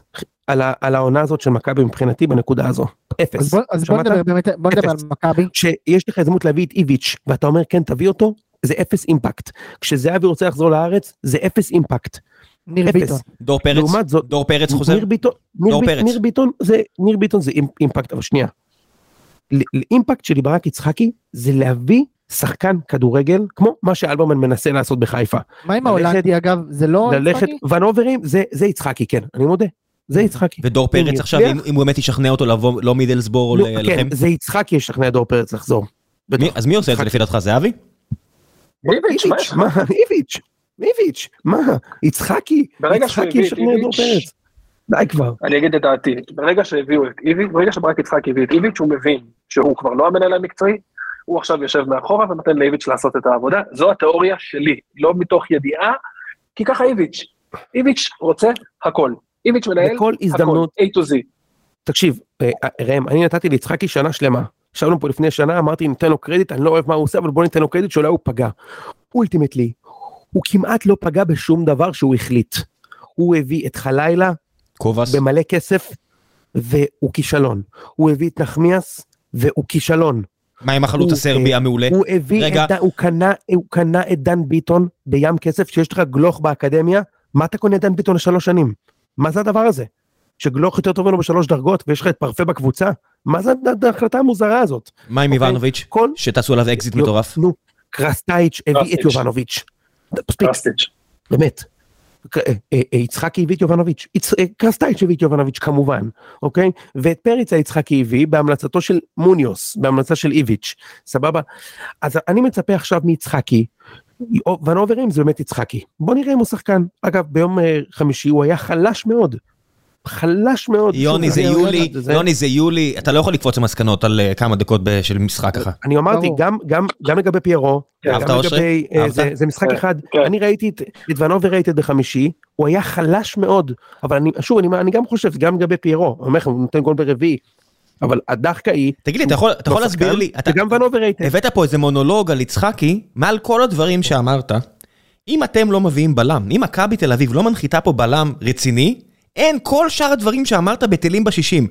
על, ה, על העונה הזאת של מכבי מבחינתי בנקודה הזו. אפס. אז בוא- אז בוא? נדבר באמת, בוא נדבר על. מכבי. כשיש לך הזדמנות להביא את איביץ' ואתה אומר כן תביא אותו, זה אפס אימפקט. כשזהבי רוצה לחזור לארץ, זה אפס אימפקט. ניר אפס. ביטון. דור פרץ, לעומת זאת- דור פרץ חוזר? ניר ביטון, ניר, פרץ. ניר ביטון זה, ניר ביטון זה אימ- אימפקט, אבל שנייה. לאימפקט של ברק יצחקי זה להביא שחקן כדורגל כמו מה שאלברמן מנסה לעשות בחיפה. מה עם ההולנדי אגב? זה לא... ללכת? ונוברים זה, זה יצחקי כן, אני מודה. זה יצחקי. ודור פרץ עכשיו, אם אם הוא באמת ישכנע אותו לבוא לא מידלסבור או לא, לכם, כן, זה יצחקי ישכנע דור פרץ לחזור. מי- אז מי עושה את זה. לפי דעתך, זהבי? איביץ', מה איביץ', איביץ', מה, יצחקי, יצחקי ישכנע דור פרץ. די כבר. אני אגיד את דעתי, ברגע שהביאו את איביץ', ברגע שברק יצחק הביא את איביץ', הוא מבין שהוא כבר לא המנהל המקצועי, הוא עכשיו יושב מאחורה ונותן לאיביץ' לעשות את העבודה, זו התיאוריה שלי, לא מתוך ידיעה, כי ככה איביץ', איביץ' רוצה הכל, איביץ' מנהל בכל הזדמנות, הכל, A to Z. תקשיב, אה, ראם, אני נתתי ליצחקי שנה שלמה. ישבנו פה לפני שנה, אמרתי ניתן לו קרדיט, אני לא אוהב מה הוא עושה, אבל בוא ניתן לו קרדיט שאולי הוא פגע. אולטימטלי, הוא כמעט לא פגע בשום דבר שהוא החליט. הוא הביא את חלילה קובאס? במלא כסף, והוא כישלון. הוא הביא את נחמיאס, והוא כישלון. מה עם החלוץ הסרבי אה, המעולה? הוא הביא רגע. את, הוא קנה, הוא קנה את דן ביטון בים כסף, שיש לך גלוך באקדמיה, מה אתה קונה את דן ביטון לשלוש שנים? מה זה הדבר הזה? שגלוך יותר טוב ממנו בשלוש דרגות, ויש לך את פרפה בקבוצה? מה זה ההחלטה המוזרה הזאת? מה עם אוקיי. איבנוביץ'? כל... שטסו עליו אקזיט מטורף? נו, קרסטייץ' הביא את קרסטייץ'. יובנוביץ'. מספיק, קרסטיץ'. באמת. אה, אה, אה, יצחקי הביא את יובנוביץ', קרסטייץ' הביא את יובנוביץ' כמובן, אוקיי? ואת פריצה יצחקי הביא בהמלצתו של מוניוס, בהמלצה של איביץ', סבבה? אז אני מצפה עכשיו מיצחקי, ונוברים זה באמת יצחקי. בוא נראה אם הוא שחקן. אגב, ביום חמישי הוא היה חלש מאוד. חלש מאוד. יוני זה יולי, יוני זה יולי, אתה לא יכול לקפוץ למסקנות על אה, כמה דקות של משחק ככה. אני אמרתי. גם גם גם לגבי פיירו, אהבת, גם אושרי? לגבי אה? זה- זה משחק כן, אחד, כן. אני ראיתי את ונובר רייטד בחמישי, הוא היה חלש מאוד, אבל אני שוב אני אני גם חושב גם לגבי פיירו, אני אומר לך הוא נותן גול ברביעי, אבל הדחקה היא, תגיד לי, אתה יכול- אתה יכול לא להסביר לי, אתה- וגם ונובר רייטד, הבאת פה איזה מונולוג על יצחקי, מעל כל הדברים שאמרת, אם אתם לא מביאים בלם, אם מכבי תל אביב לא מנחיתה פה בלם רציני, אין כל שאר הדברים שאמרת בטלים בשישים.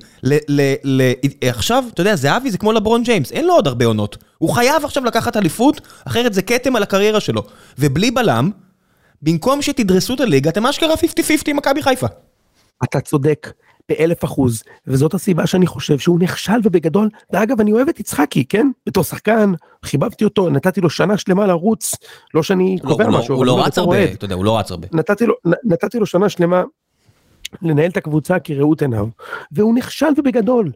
עכשיו, אתה יודע, זהבי זה כמו לברון ג'יימס, אין לו עוד הרבה עונות. הוא חייב עכשיו לקחת אליפות, אחרת זה כתם על הקריירה שלו. ובלי בלם, במקום שתדרסו את הליגה, אתם אשכרה 50-50 עם מכבי חיפה. אתה צודק באלף אחוז, וזאת הסיבה שאני חושב שהוא נכשל ובגדול, ואגב אני אוהב את יצחקי, כן? בתור שחקן, חיבבתי אותו, נתתי לו שנה שלמה לרוץ, לא שאני לא, קובע לא- משהו, הוא לא רץ הרבה. אתה יודע, הוא לא רץ הרבה. נתתי לו, נתתי לו שנה שלמה לנהל את הקבוצה כראות עיניו, והוא נכשל ובגדול.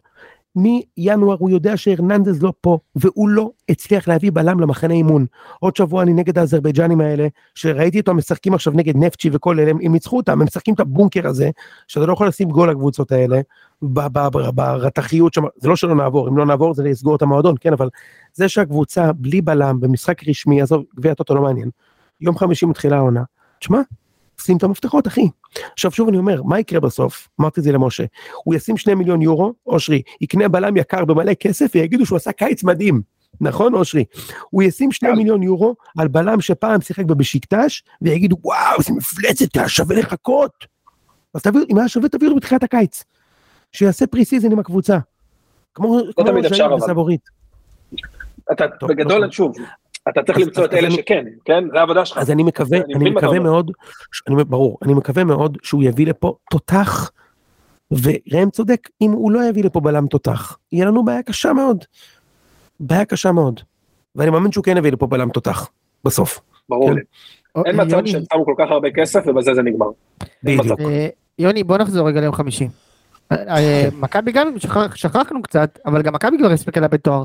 מינואר הוא יודע שהרננדז לא פה, והוא לא הצליח להביא בלם למחנה אימון. עוד שבוע אני נגד האזרבייג'נים האלה, שראיתי אותם משחקים עכשיו נגד נפצ'י וכל אלה, הם ניצחו אותם, הם משחקים את הבונקר הזה, שאתה לא יכול לשים גול לקבוצות האלה, ברתחיות שם, זה לא שלא נעבור, אם לא נעבור זה לסגור את המועדון, כן, אבל זה שהקבוצה בלי בלם במשחק רשמי, עזוב, גביע הטוטו לא מעניין, יום חמישי מתחילה העונה, תשמע, שים את המפתחות אחי. עכשיו שוב אני אומר, מה יקרה בסוף? אמרתי את זה למשה. הוא ישים שני מיליון יורו, אושרי, יקנה בלם יקר במלא כסף ויגידו שהוא עשה קיץ מדהים. נכון אושרי? הוא ישים שני מיליון יורו על בלם שפעם שיחק בבשיקטש ויגידו וואו זה מפלצת, היה שווה לחכות. אז תביאו, אם היה שווה תביאו בתחילת הקיץ. שיעשה pre season עם הקבוצה. כמו כמו תמיד אפשר, אבל. אתה טוב, בגדול, נכון. שוב, אתה צריך למצוא את אלה שכן, כן? זה העבודה שלך. אז אני מקווה, אני מקווה. מאוד, ברור, אני מקווה מאוד שהוא יביא לפה תותח, וראם צודק, אם הוא לא יביא לפה בלם תותח, יהיה לנו בעיה קשה מאוד. בעיה קשה מאוד. ואני מאמין שהוא כן יביא לפה בלם תותח, בסוף. ברור כן. לי. אין מצב יוני, שהם שמו כל כך הרבה כסף ובזה זה נגמר. בדיוק. מצב. אה, יוני בוא נחזור רגע ליום חמישי. אה, אה, מכבי גם שכח- שכחנו קצת אבל גם מכבי כבר הספיקה לאבד תואר.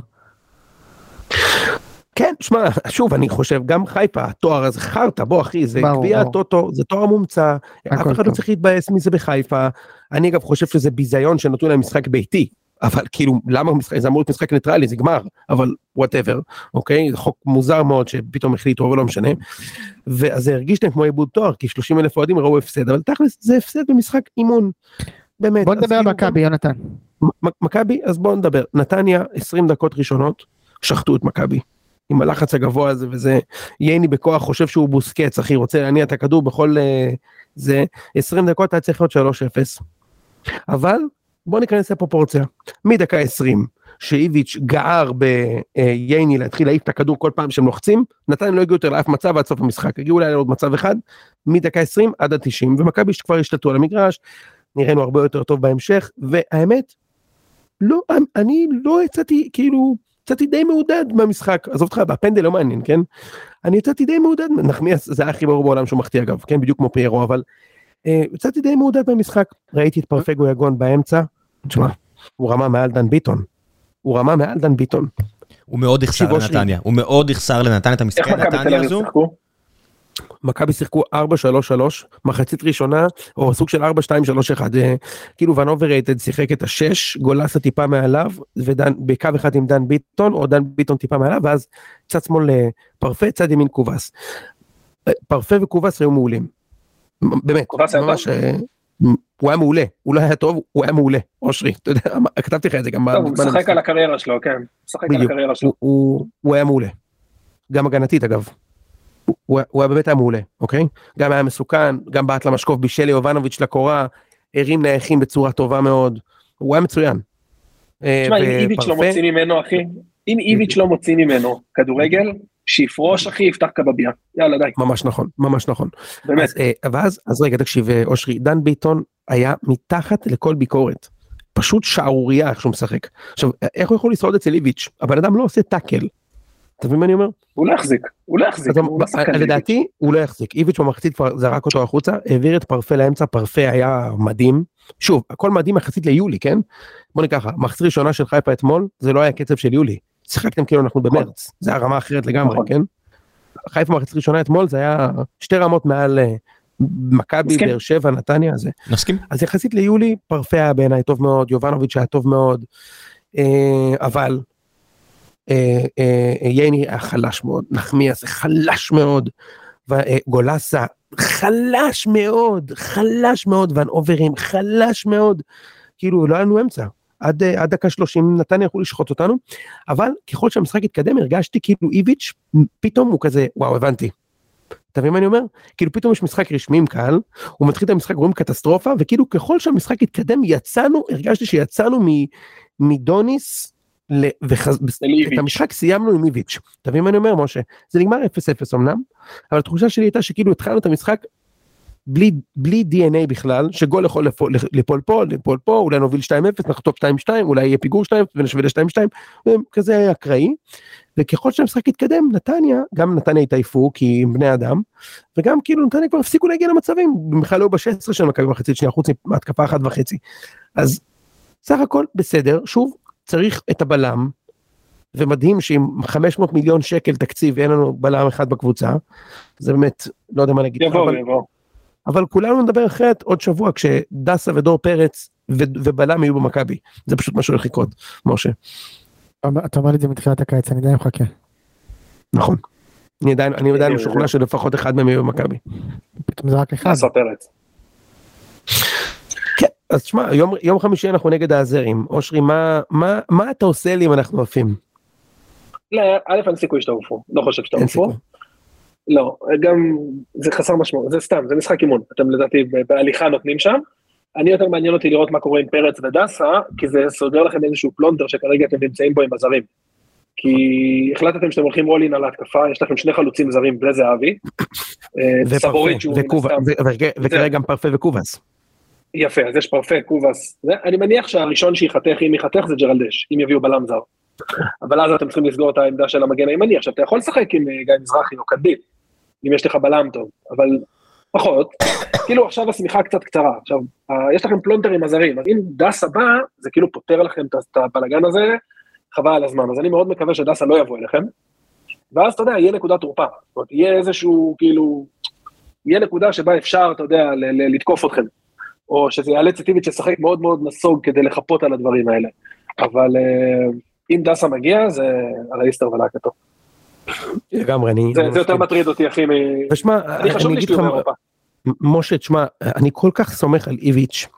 כן, שמע, שוב, אני חושב, גם חיפה, התואר הזה חרטא, בוא אחי, זה גביע. הטוטו, זה תואר מומצא, אף אחד לא. צריך להתבאס מזה בחיפה. אני אגב חושב שזה ביזיון שנתנו להם משחק ביתי, אבל כאילו, למה משחק, זה אמור להיות משחק ניטרלי, זה גמר, אבל whatever, אוקיי? זה חוק מוזר מאוד שפתאום החליטו, אבל לא משנה. ואז זה הרגיש להם כמו איבוד תואר, כי 30 אלף אוהדים ראו הפסד, אבל תכלס זה הפסד במשחק אימון. באמת. בוא נדבר על כאילו, מכבי יונתן. מכבי, אז בואו נדבר. נתניה, 20 דקות ראשונות, שחטו את מכבי. עם הלחץ הגבוה הזה וזה, ייני בכוח חושב שהוא בוסקץ, אחי, רוצה להניע את הכדור בכל אה, זה, 20 דקות היה צריך להיות 3-0. אבל בוא ניכנס לפרופורציה. מדקה 20, שאיביץ' גער בייני להתחיל להעיף את הכדור כל פעם שהם לוחצים, נתניה לא הגיעו יותר לאף מצב עד סוף המשחק, הגיעו אולי לעוד מצב אחד, מדקה 20 עד ה-90, ומכבי שכבר השתלטו על המגרש, נראינו הרבה יותר טוב בהמשך, והאמת, לא, אני לא יצאתי, כאילו, יצאתי די מעודד מהמשחק, עזוב אותך, בפנדל לא מעניין, כן? אני יצאתי די מעודד, נחמיאס זה היה הכי ברור בעולם שהוא מחטיא אגב, כן? בדיוק כמו פיירו, אבל אה, יצאתי די מעודד מהמשחק. ראיתי את פרפגו יגון באמצע, תשמע, הוא רמה מעל דן ביטון. הוא רמה מעל דן ביטון. הוא מאוד יחסר. לנתניה, הוא מאוד יחסר לנתניה, אתה איך מסתכל על מכבי תל נתניה אביב הזו? מכבי שיחקו 4-3-3, מחצית ראשונה, או סוג של 4-2-3-1, אה, כאילו ון overrated שיחק את השש, גולסה טיפה מעליו, ודן, בקו אחד עם דן ביטון, או דן ביטון טיפה מעליו, ואז צד שמאל אה, פרפה, צד ימין קובס. אה, פרפה וקובס היו מעולים. באמת, ממש, הוא היה מעולה, הוא לא היה טוב, הוא היה מעולה, אושרי, אתה יודע, כתבתי לך את זה גם טוב, הוא משחק. על הקריירה שלו, כן. הוא משחק על. הקריירה שלו. הוא היה מעולה. גם הגנתית אגב. הוא, הוא, היה באמת היה מעולה, אוקיי? גם היה מסוכן, גם בעט למשקוף, בישל ליובנוביץ' לקורה, הרים נייחים בצורה טובה מאוד, הוא היה מצוין. אה, תשמע, אם איביץ' לא מוציא ממנו, אחי, אם איביץ' לא מוציא ממנו כדורגל, שיפרוש, אחי, יפתח קבבייה. יאללה, די, ממש נכון, ממש נכון. באמת. אז, אה, ואז, אז רגע, תקשיב, אה, אושרי, דן ביטון היה מתחת לכל ביקורת. פשוט שערורייה איך שהוא משחק. עכשיו, איך הוא יכול לשרוד אצל איביץ'? הבן אדם לא עושה טאקל. אתה מבין מה אני אומר? הוא לא יחזיק, הוא לא יחזיק, אז הוא לא שחקן. לדעתי הוא לא יחזיק איביץ' במחצית כבר זרק אותו החוצה העביר את פרפה לאמצע פרפה היה מדהים שוב הכל מדהים יחסית ליולי כן בוא ניקח ככה מחצית ראשונה של חיפה אתמול זה לא היה קצב של יולי שיחקתם כאילו אנחנו במרץ זה היה רמה אחרת לגמרי נכון. כן. חיפה מחצית ראשונה אתמול זה היה שתי רמות מעל אה, מכבי. באר שבע נתניה זה נסכים? אז יחסית ליולי פרפה היה בעיניי טוב מאוד יובנוביץ' היה טוב מאוד אה, אבל ייני היה חלש מאוד נחמיאס חלש מאוד ו- גולסה חלש מאוד חלש מאוד ון אוברים חלש מאוד כאילו לא היה לנו אמצע עד, אה, דקה 30 נתניה יכלו לשחוט אותנו אבל ככל שהמשחק התקדם הרגשתי כאילו איביץ' פתאום הוא כזה וואו הבנתי. אתה מבין מה אני אומר? כאילו פתאום יש משחק רשמי עם קהל, הוא מתחיל את המשחק רואים קטסטרופה וכאילו ככל שהמשחק התקדם יצאנו הרגשתי שיצאנו מדוניס ל- וחז-. את המשחק סיימנו עם איביץ'. אתה מבין מה אני אומר משה? זה נגמר 0-0 אמנם, אבל התחושה שלי הייתה שכאילו התחלנו את המשחק בלי, בלי DNA בכלל, שגול יכול ליפול, ליפול פה, ליפול פה, אולי נוביל 2-0, נחטוף 2-2, אולי יהיה פיגור 2 ונשווה ל-2-2, כזה אקראי. וככל שהמשחק התקדם, נתניה, גם נתניה התעייפו כי הם בני אדם, וגם כאילו נתניה כבר הפסיקו להגיע למצבים, בכלל לא ב-16 של מכבי מחצית שנייה, חוץ מהתקפה אחת וחצי. אז סך הכל בסדר, שוב, צריך את הבלם, ומדהים שעם 500 מיליון שקל תקציב אין לנו בלם אחד בקבוצה, זה באמת, לא יודע מה להגיד, יבוא, אבל, יבוא. אבל כולנו נדבר אחרת עוד שבוע כשדסה ודור פרץ ו- ובלם יהיו במכבי, זה פשוט מה שהולך לקרות, משה, אתה אומר לי את זה מתחילת הקיץ, אני עדיין מחכה. נכון. אני עדיין, אני עדיין משוכנע שלפחות אחד מהם יהיה במכבי. פתאום זה רק אחד. עשה פרץ. אז תשמע, יום, יום חמישי אנחנו נגד האזרים, אושרי, מה, מה, מה אתה עושה לי אם אנחנו עפים? לא, א', אין סיכוי שתעופו, לא חושב שתעופו. לא, גם זה חסר משמעות, זה סתם, זה משחק אימון, אתם לדעתי בהליכה נותנים שם. אני יותר מעניין אותי לראות מה קורה עם פרץ ודסה, כי זה סוגר לכם איזשהו פלונטר שכרגע אתם נמצאים בו עם הזרים. כי החלטתם שאתם הולכים all in על ההתקפה, יש לכם שני חלוצים זרים בלי זהבי. אה, וכרגע גם פרפה וקובאס. יפה, אז יש פרפה, קובאס. אני מניח שהראשון שייחתך, אם ייחתך, זה ג'רלדש, אם יביאו בלם זר. אבל אז אתם צריכים לסגור את העמדה של המגן הימני. עכשיו, אתה יכול לשחק עם אה, גיא מזרחי או קדיל, אם יש לך בלם טוב, אבל פחות. כאילו עכשיו השמיכה קצת קצרה. עכשיו, אה, יש לכם פלונטר עם הזרים, אז אם דסה בא, זה כאילו פותר לכם את- הבלגן הזה, חבל על הזמן. אז אני מאוד מקווה שדסה לא יבוא אליכם. ואז, אתה יודע, יהיה נקודת תורפה. זאת אומרת, יהיה איזשהו, כאילו, יהיה נקודה שבה אפשר, אתה יודע, לתקוף אתכם. או שזה יאלץ את איביץ' לשחק מאוד מאוד נסוג כדי לחפות על הדברים האלה. אבל אה, אם דסה מגיע, זה על האיסטר ולהקתו. לגמרי, אני... זה יותר מטריד אותי, אחי, מ... ושמע, אני חשוב לי שתהיו באירופה. משה, תשמע, אני כל כך סומך על איביץ'.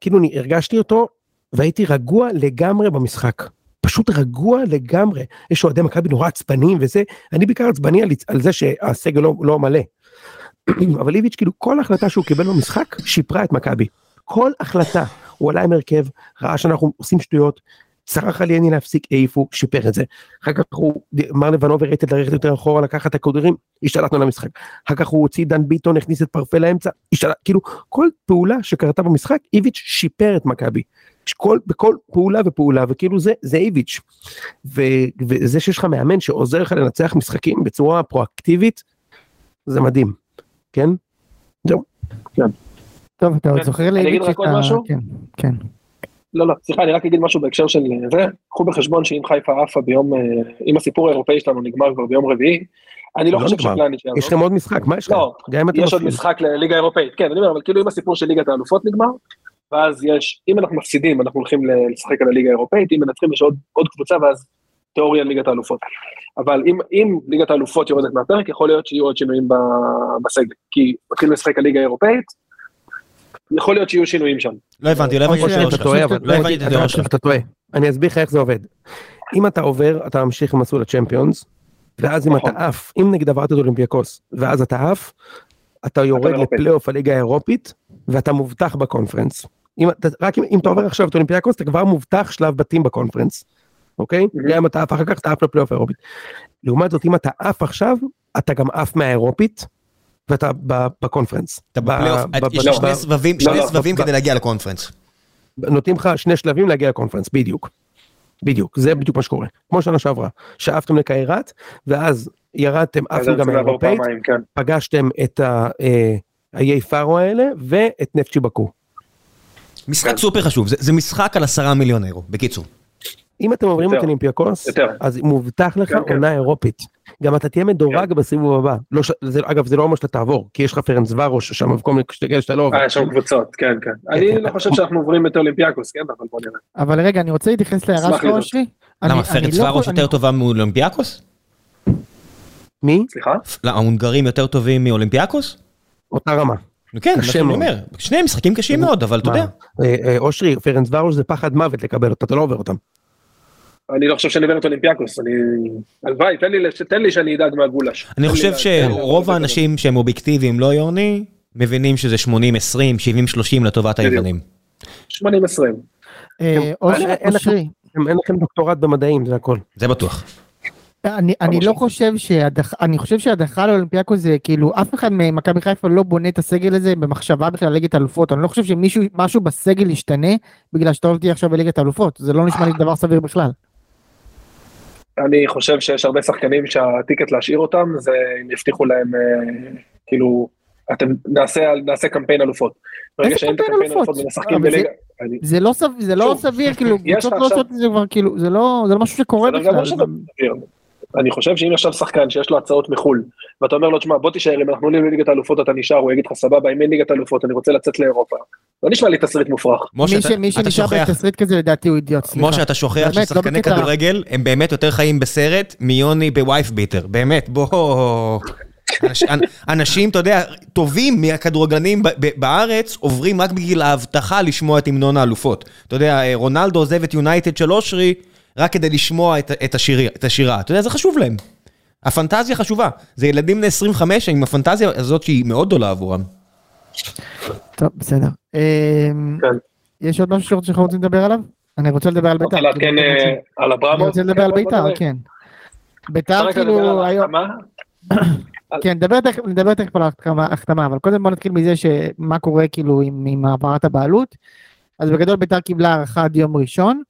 כאילו, אני הרגשתי אותו, והייתי רגוע לגמרי במשחק. פשוט רגוע לגמרי. יש אוהדי מכבי נורא עצבניים וזה, אני בעיקר עצבני על, על זה שהסגל לא, לא מלא. אבל איביץ', כאילו, כל החלטה שהוא קיבל במשחק, שיפרה את מכבי. כל החלטה. הוא עלה עם הרכב, ראה שאנחנו עושים שטויות, צרח על יני להפסיק, העיפו, שיפר את זה. אחר כך הוא אמר לבנובר רייטד ללכת יותר אחורה, לקחת את הכדורים, השתלטנו למשחק. אחר כך הוא הוציא דן ביטון, הכניס את פרפה לאמצע, השתלט, כאילו כל פעולה שקרתה במשחק, איביץ' שיפר את מכבי. כל, בכל פעולה ופעולה, וכאילו זה, זה איביץ'. ו, וזה שיש לך מאמן שעוזר לך לנצח משחקים בצורה פרואקטיבית, זה מדהים, כן? זהו. טוב, אתה עוד כן. זוכר אני לי אגיד רק עוד משהו? כן, כן. לא, לא, סליחה, אני רק אגיד משהו בהקשר של זה. קחו בחשבון שאם חיפה עפה ביום, אה, אם הסיפור האירופאי שלנו נגמר כבר ביום רביעי, אני לא לא חושב. שפלניץ' יעזוב. יש לכם עוד משחק, מה יש לך? לא, יש עוד. משחק לליגה האירופאית, כן, אני אומר, אבל כאילו אם הסיפור של ליגת האלופות נגמר, ואז יש, אם אנחנו מפסידים, אנחנו הולכים לשחק על הליגה האירופאית, אם מנצחים יש עוד, עוד קבוצה, ואז תיאוריה ליגת האלופות. אבל אם, אם ליגת האלופות יורדת מהפרק, יכול להיות שיהיו עוד שינויים בסגל. כי מתחילים לשחק על ליגה האירופאית, יכול להיות שיהיו שינויים שם. לא הבנתי, לא הבנתי את אתה שלך. טועה, אבל לא הבנתי את שלך. אתה טועה. אני אסביר לך איך זה עובד. אם אתה עובר, אתה ממשיך במסלול הצ'מפיונס, ואז אם אתה נכון. עף, אם נגיד עברת את אולימפיאקוס, ואז אתה עף, אתה יורד. לפלייאוף הליגה האירופית, ואתה מובטח בקונפרנס. רק אם, אם אתה עובר עכשיו את אולימפיאקוס, אתה כבר מובטח שלב בתים בקונפרנס. אוקיי? גם אם אתה עף אחר כך, אתה עף לפלייאוף האירופית. לעומת זאת, אם אתה עף עכשיו, אתה גם עף מהאירופית, ואתה בקונפרנס. אתה בפלייאוף, ב- יש ב- שני סבבים, לא, שני לא, סבבים כדי להגיע לקונפרנס. נותנים לך שני שלבים להגיע לקונפרנס, בדיוק. בדיוק, זה בדיוק מה שקורה. כמו שנה שעברה, שאפתם לקיירת, ואז ירדתם, עפתם גם פעמיים, כן. פגשתם את ה- אה, האיי פארו האלה, ואת נפצ'י בקו. משחק כן. סופר חשוב, זה- זה משחק על עשרה מיליון אירו, בקיצור. אם אתם עוברים את. אולימפיאקוס. אז מובטח לך כן, כן. עונה אירופית. גם אתה תהיה מדורג בסיבוב הבא. לא ש- זה- אגב, זה לא אומר שאתה תעבור, כי יש לך פרנצווארוש שם, כאלה שאתה לא עובר. אה, יש שם קבוצות, כן, כן. אני לא חושב שאנחנו עוברים את אולימפיאקוס, כן, אבל בוא נראה. אבל רגע, אני רוצה להתייחס להערה שלך. אושרי. למה, פרץ לא ורוש יותר טובה מאולימפיאקוס? מי? סליחה? לא, ההונגרים יותר טובים מאולימפיאקוס? אותה רמה. כן, מה שאני. אומר, שני משחקים קשים מאוד, אבל אתה? יודע. אה, אה, אושרי, פרנס ורוש זה פחד מוות לקבל אותה, אתה לא עובר אותם. אני לא חושב שאני עובר את אולימפיאקוס, אני... הלוואי, תן תן לי שאני אדאג מהגולש. אני חושב שרוב האנשים שהם אובייקטיביים, לא יוני, מבינים שזה 80-20, 70-30 לטובת. היוונים. 80-20. אה, אין- אושרי, אין לכם- דוקטורט במדעים, זה הכל. זה בטוח. אני, אני לא חושב שהדח... אני חושב שהדחה לאולימפיאקו זה כאילו אף אחד ממכבי חיפה לא בונה את הסגל הזה במחשבה בכלל ליגת אלופות אני לא חושב שמישהו משהו בסגל ישתנה בגלל שאתה לא תהיה עכשיו בליגת אלופות זה לא נשמע לי דבר סביר בכלל. אני חושב שיש הרבה שחקנים שהטיקט להשאיר אותם זה אם יבטיחו להם אה, כאילו אתם נעשה נעשה קמפיין אלופות. איזה קמפיין אלופות? אלופות ומשחקים אבל זה- בליגה. אני- זה לא סביר זה לא שוב, סביר כאילו קבוצות לא עושות את זה כבר כאילו זה לא זה לא משהו שקורה בכלל. אני חושב שאם עכשיו שחקן שיש לו הצעות מחול ואתה אומר לו תשמע בוא תישאר אם אנחנו עולים לליגת האלופות אתה נשאר הוא יגיד לך סבבה אם אין ליגת האלופות אני רוצה לצאת לאירופה. לא נשמע לי תסריט מופרך. מי שנשאר בתסריט כזה לדעתי הוא אידיוט. סליחה. משה, אתה שוכח לא ששחקני. כדורגל הם באמת יותר חיים בסרט מיוני בווייף ביטר. באמת, בוא... אנש- אנ- אנשים, אתה יודע, טובים מהכדורגלנים בארץ עוברים רק בגלל ההבטחה לשמוע את המנון האלופות. אתה יודע, אה, רונלדו עוזב את יונייטד של אושרי רק כדי לשמוע את- את השיר- את השירה. אתה יודע, זה חשוב להם. הפנטזיה חשובה. זה ילדים בני 25 עם הפנטזיה הזאת שהיא מאוד גדולה עבורם. טוב בסדר. אמ, כן. יש עוד משהו שאנחנו רוצים לדבר עליו? אני רוצה לדבר על בית"ר. לעדכן כאילו, אה, על אני אברמוב? רוצה לדבר על בוא בית"ר. כן. בית"ר כאילו על היום? כן, נדבר תכף, על ההחתמה, אבל קודם בוא נתחיל מזה שמה קורה כאילו עם העברת הבעלות. אז בגדול בית"ר קיבלה הארכה עד יום ראשון,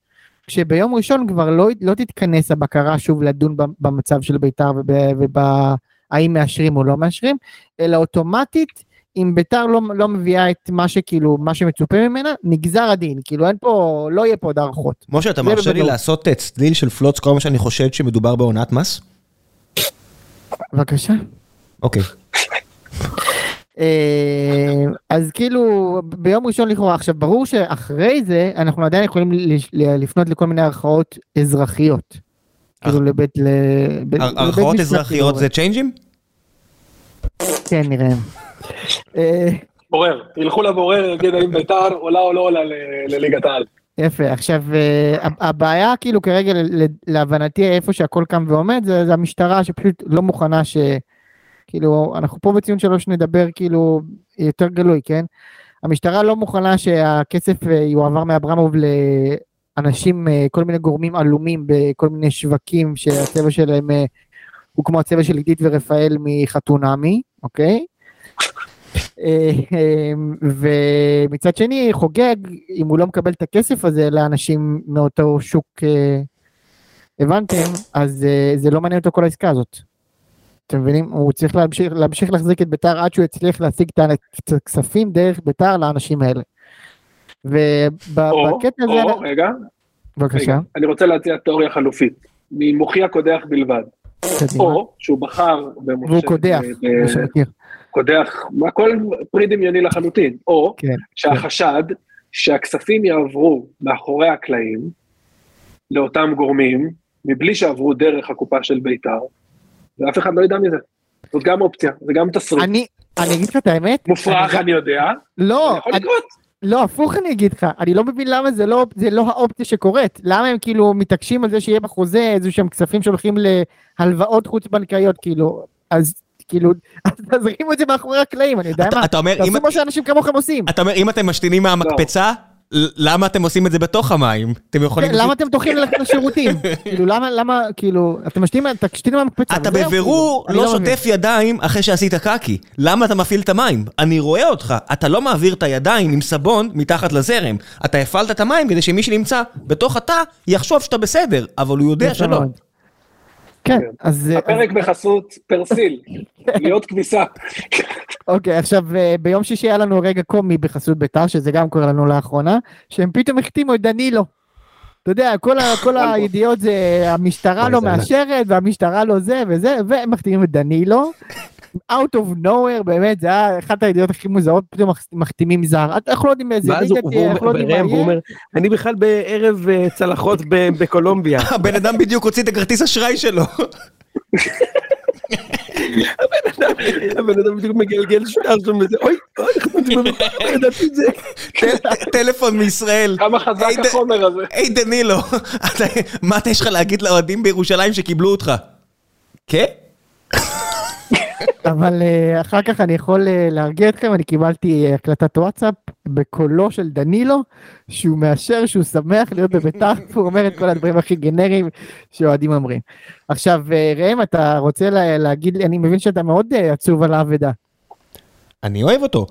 כשביום ראשון כבר לא, לא תתכנס הבקרה שוב לדון במצב של בית"ר ובהאם מאשרים או לא מאשרים, אלא אוטומטית, אם בית"ר לא, לא מביאה את מה שכאילו, מה שמצופה ממנה, נגזר הדין, כאילו אין פה, לא יהיה פה עוד הארכות. משה, אתה מרשה לי. לעשות אה, צליל של פלוץ כל מה שאני חושד שמדובר בעונת מס? בבקשה. אוקיי. אה, אז כאילו ביום ראשון לכאורה עכשיו ברור שאחרי זה אנחנו עדיין יכולים ל- ל- לפנות לכל מיני ערכאות אזרחיות. כאילו לבית ערכאות משפט, אזרחיות כאילו. זה צ'יינג'ים? כן נראה. אה, בורר, ילכו לבורר יגיד האם בית"ר עולה או לא עולה ל- לליגת העל. יפה עכשיו אה, הב- הבעיה כאילו כרגע ל- ל- להבנתי איפה שהכל קם ועומד זה המשטרה שפשוט לא מוכנה ש... כאילו אנחנו פה בציון שלוש נדבר כאילו יותר גלוי כן. המשטרה לא מוכנה שהכסף אה, יועבר מאברמוב לאנשים אה, כל מיני גורמים עלומים בכל מיני שווקים שהצבע שלהם אה, הוא כמו הצבע של עידית ורפאל מחתונמי אוקיי. אה, אה, ומצד שני חוגג אם הוא לא מקבל את הכסף הזה לאנשים מאותו שוק אה, הבנתם אז אה, זה לא מעניין אותו כל העסקה הזאת. אתם מבינים הוא צריך להמשיך, להמשיך להחזיק את ביתר עד שהוא יצליח להשיג את הכספים דרך ביתר לאנשים האלה. ובקטע הזה או, רגע, בבקשה אני רוצה להציע תיאוריה חלופית. ממוחי הקודח בלבד. או שהוא בחר במשה... והוא קודח מי שמכיר קודח, הכל פרי דמיוני לחלוטין. או כן שהחשד שהכספים יעברו מאחורי הקלעים לאותם גורמים, מבלי שעברו דרך הקופה של בית"ר, ואף אחד לא ידע מזה. זאת גם אופציה, זה גם תסריט. אני אני אגיד לך את האמת מופרך, אני- יודע, לא יכול אני- לקרות. לא, הפוך אני אגיד לך, אני לא מבין למה זה לא, זה לא האופציה שקורית, למה הם כאילו מתעקשים על זה שיהיה בחוזה איזה שהם כספים שהולכים להלוואות חוץ בנקאיות, כאילו, אז כאילו, אז תזרימו את זה מאחורי הקלעים, אני יודע אתה- מה, אתה אומר, אם- תעשו מה שאנשים כמוכם עושים, אתה אומר, אם אתם משתינים מהמקפצה, ל- למה אתם עושים את זה בתוך המים? אתם יכולים... כן, למה אתם טורחים ללכת לשירותים, כאילו למה, למה, כאילו, אתם משתינים, תשתינו מהמקפצה, אתה בבירור לא מבין. שוטף ידיים אחרי שעשית קקי. למה אתה מפעיל את המים? אני רואה אותך, אתה לא מעביר את הידיים עם סבון מתחת לזרם. אתה הפעלת את המים כדי שמי שנמצא בתוך התא יחשוב שאתה בסדר, אבל הוא יודע שלא. מאוד. כן, אז... הפרק בחסות פרסיל, להיות כביסה. אוקיי, עכשיו אה, ביום שישי היה לנו רגע קומי בחסות בית"ר, שזה גם קורה לנו לאחרונה, שהם פתאום החתימו את דנילו. אתה יודע, כל, ה, כל הידיעות זה המשטרה אוי, לא זה מאשרת והמשטרה לא זה וזה, והם מחתימים את דנילו. Out of nowhere, באמת, זה היה אחת הידיעות הכי מוזרות, פתאום מח- מחתימים זר. אנחנו לא יודעים באיזה ואז ליגה תהיה, אנחנו לא יודעים מה יהיה. אני בכלל בערב אה, צלחות ב- בקולומביה. הבן אדם בדיוק הוציא את הכרטיס אשראי שלו. הבן אדם בדיוק מגלגל שער שם וזה, אוי, אוי, ידעתי את זה. טל- טלפון מישראל. כמה חזק החומר הזה. היי דנילו, מה אתה יש לך להגיד לאוהדים בירושלים שקיבלו אותך? כן? אבל אה, אחר כך אני יכול אה, להרגיע אתכם, אני קיבלתי אה, הקלטת וואטסאפ בקולו של דנילו, שהוא מאשר שהוא שמח להיות בביתר, והוא אומר את כל הדברים הכי גנריים שאוהדים אומרים. עכשיו, ראם, אתה רוצה לה- להגיד אני מבין שאתה מאוד עצוב על האבדה, אני אוהב אותו.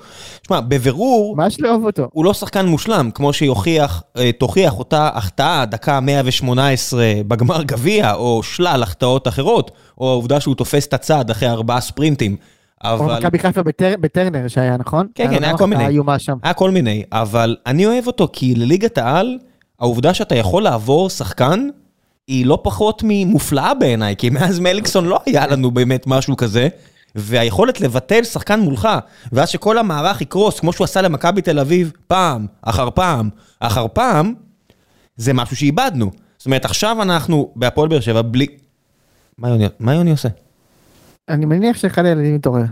שמע, בבירור, ממש לא אוהב אותו. הוא לא שחקן מושלם, כמו שיוכיח, אה, תוכיח אותה החטאה, דקה 118 בגמר גביע, או שלל החטאות אחרות, או העובדה שהוא תופס את הצד אחרי ארבעה ספרינטים. או אבל... מכבי חיפה בטר- בטרנר שהיה, נכון? כן, כן, היה כל מיני. היה כל מיני, אבל אני אוהב אותו כי לליגת העל, העובדה שאתה יכול לעבור שחקן, היא לא פחות ממופלאה בעיניי, כי מאז מליקסון לא היה לנו באמת משהו כזה, והיכולת לבטל שחקן מולך, ואז שכל המערך יקרוס, כמו שהוא עשה למכבי תל אביב, פעם, אחר פעם, אחר פעם, זה משהו שאיבדנו. זאת אומרת, עכשיו אנחנו בהפועל באר שבע בלי... מה יוני, מה יוני עושה? אני מניח שאחד הילדים מתעורר.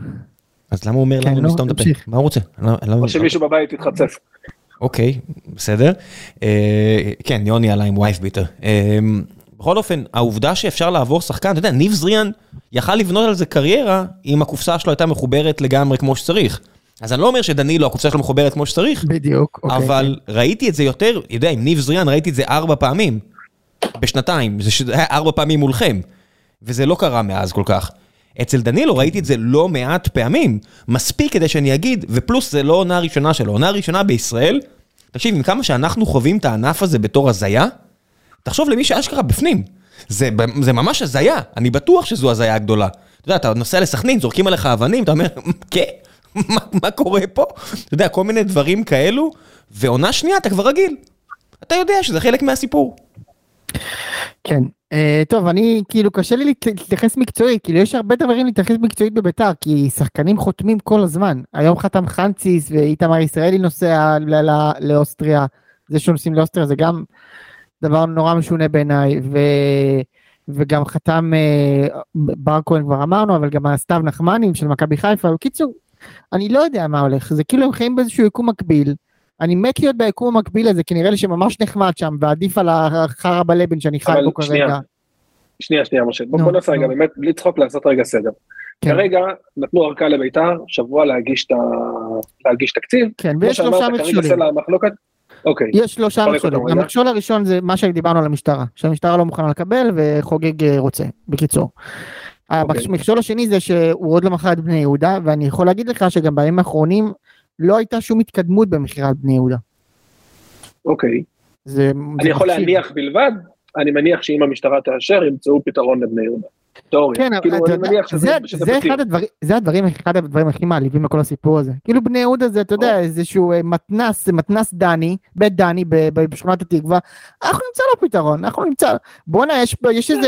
אז למה הוא אומר כן, לנו נו, לסתום את הפה? מה הוא רוצה? לא- לא או. שמישהו בבית יתחצף. אוקיי, בסדר. אה, כן, יוני עלה עם וייף ביטר. בכל אופן, העובדה שאפשר לעבור שחקן, אתה יודע, ניב זריאן יכל לבנות על זה קריירה אם הקופסה שלו הייתה מחוברת לגמרי כמו שצריך. אז אני לא אומר שדנילו, הקופסה שלו מחוברת כמו שצריך, בדיוק. אוקיי. אבל ראיתי את זה יותר, יודע, עם ניב זריאן ראיתי את זה ארבע פעמים, בשנתיים, זה ש- היה ארבע פעמים מולכם, וזה לא קרה מאז כל כך. אצל דנילו ראיתי את זה לא מעט פעמים, מספיק כדי שאני אגיד, ופלוס זה לא עונה ראשונה שלו, עונה ראשונה בישראל, תקשיב, עם כמה שאנחנו חווים את הענף הזה בתור הזיה, תחשוב למי שאשכרה בפנים. זה, זה ממש הזיה, אני בטוח שזו הזיה גדולה. אתה יודע, אתה נוסע לסכנין, זורקים עליך אבנים, אתה אומר, כן, מה, מה קורה פה? אתה יודע, כל מיני דברים כאלו, ועונה שנייה אתה כבר רגיל. אתה יודע שזה חלק מהסיפור. כן. אה, טוב, אני, כאילו, קשה לי להת- להתייחס מקצועית, כאילו, יש הרבה דברים להתייחס מקצועית בביתר, כי שחקנים חותמים כל הזמן. היום חתם חנציס ואיתמר ישראלי נוסע לאוסטריה, זה שנוסעים לאוסטריה זה גם דבר נורא משונה בעיניי, ו... וגם חתם אה, בר כהן כבר אמרנו, אבל גם הסתיו נחמנים של מכבי חיפה, בקיצור, אני לא יודע מה הולך, זה כאילו הם חיים באיזשהו יקום מקביל. אני מת להיות ביקום המקביל הזה, כי נראה לי שממש נחמד שם, ועדיף על החרא בלבן שאני חי בו שנייה, כרגע. שנייה, שנייה, משה. בוא בוא נעשה רגע. באמת, בלי צחוק, לעשות רגע סדר. כן. כרגע נתנו ארכה לביתר, שבוע להגיש ה- להגיש תקציב. כן, ויש שלושה מכשולים. אוקיי, יש שלושה מכשולים. המכשול הראשון זה מה שדיברנו על המשטרה, שהמשטרה לא מוכנה לקבל וחוגג אה, רוצה, בקיצור. אוקיי. המכשול השני זה שהוא עוד לא מכר את בני יהודה, ואני יכול להגיד לך שגם בימים האחרונים לא הייתה שום התקדמות במכירת בני יהודה. אוקיי. זה אני יכול. להניח בלבד, אני מניח שאם המשטרה תאשר, ימצאו פתרון לבני יהודה. תיאוריה. כן, כאילו, אני מניח שזה זה-. אחד הדברים, זה הדברים, אחד הדברים הכי מעליבים בכל הסיפור הזה. כאילו בני יהודה זה, אתה יודע, איזשהו אה, מתנס, מתנס דני, בית דני בשכונת התקווה, אנחנו נמצא לו פתרון, אנחנו נמצא, בואנה, יש, איזה,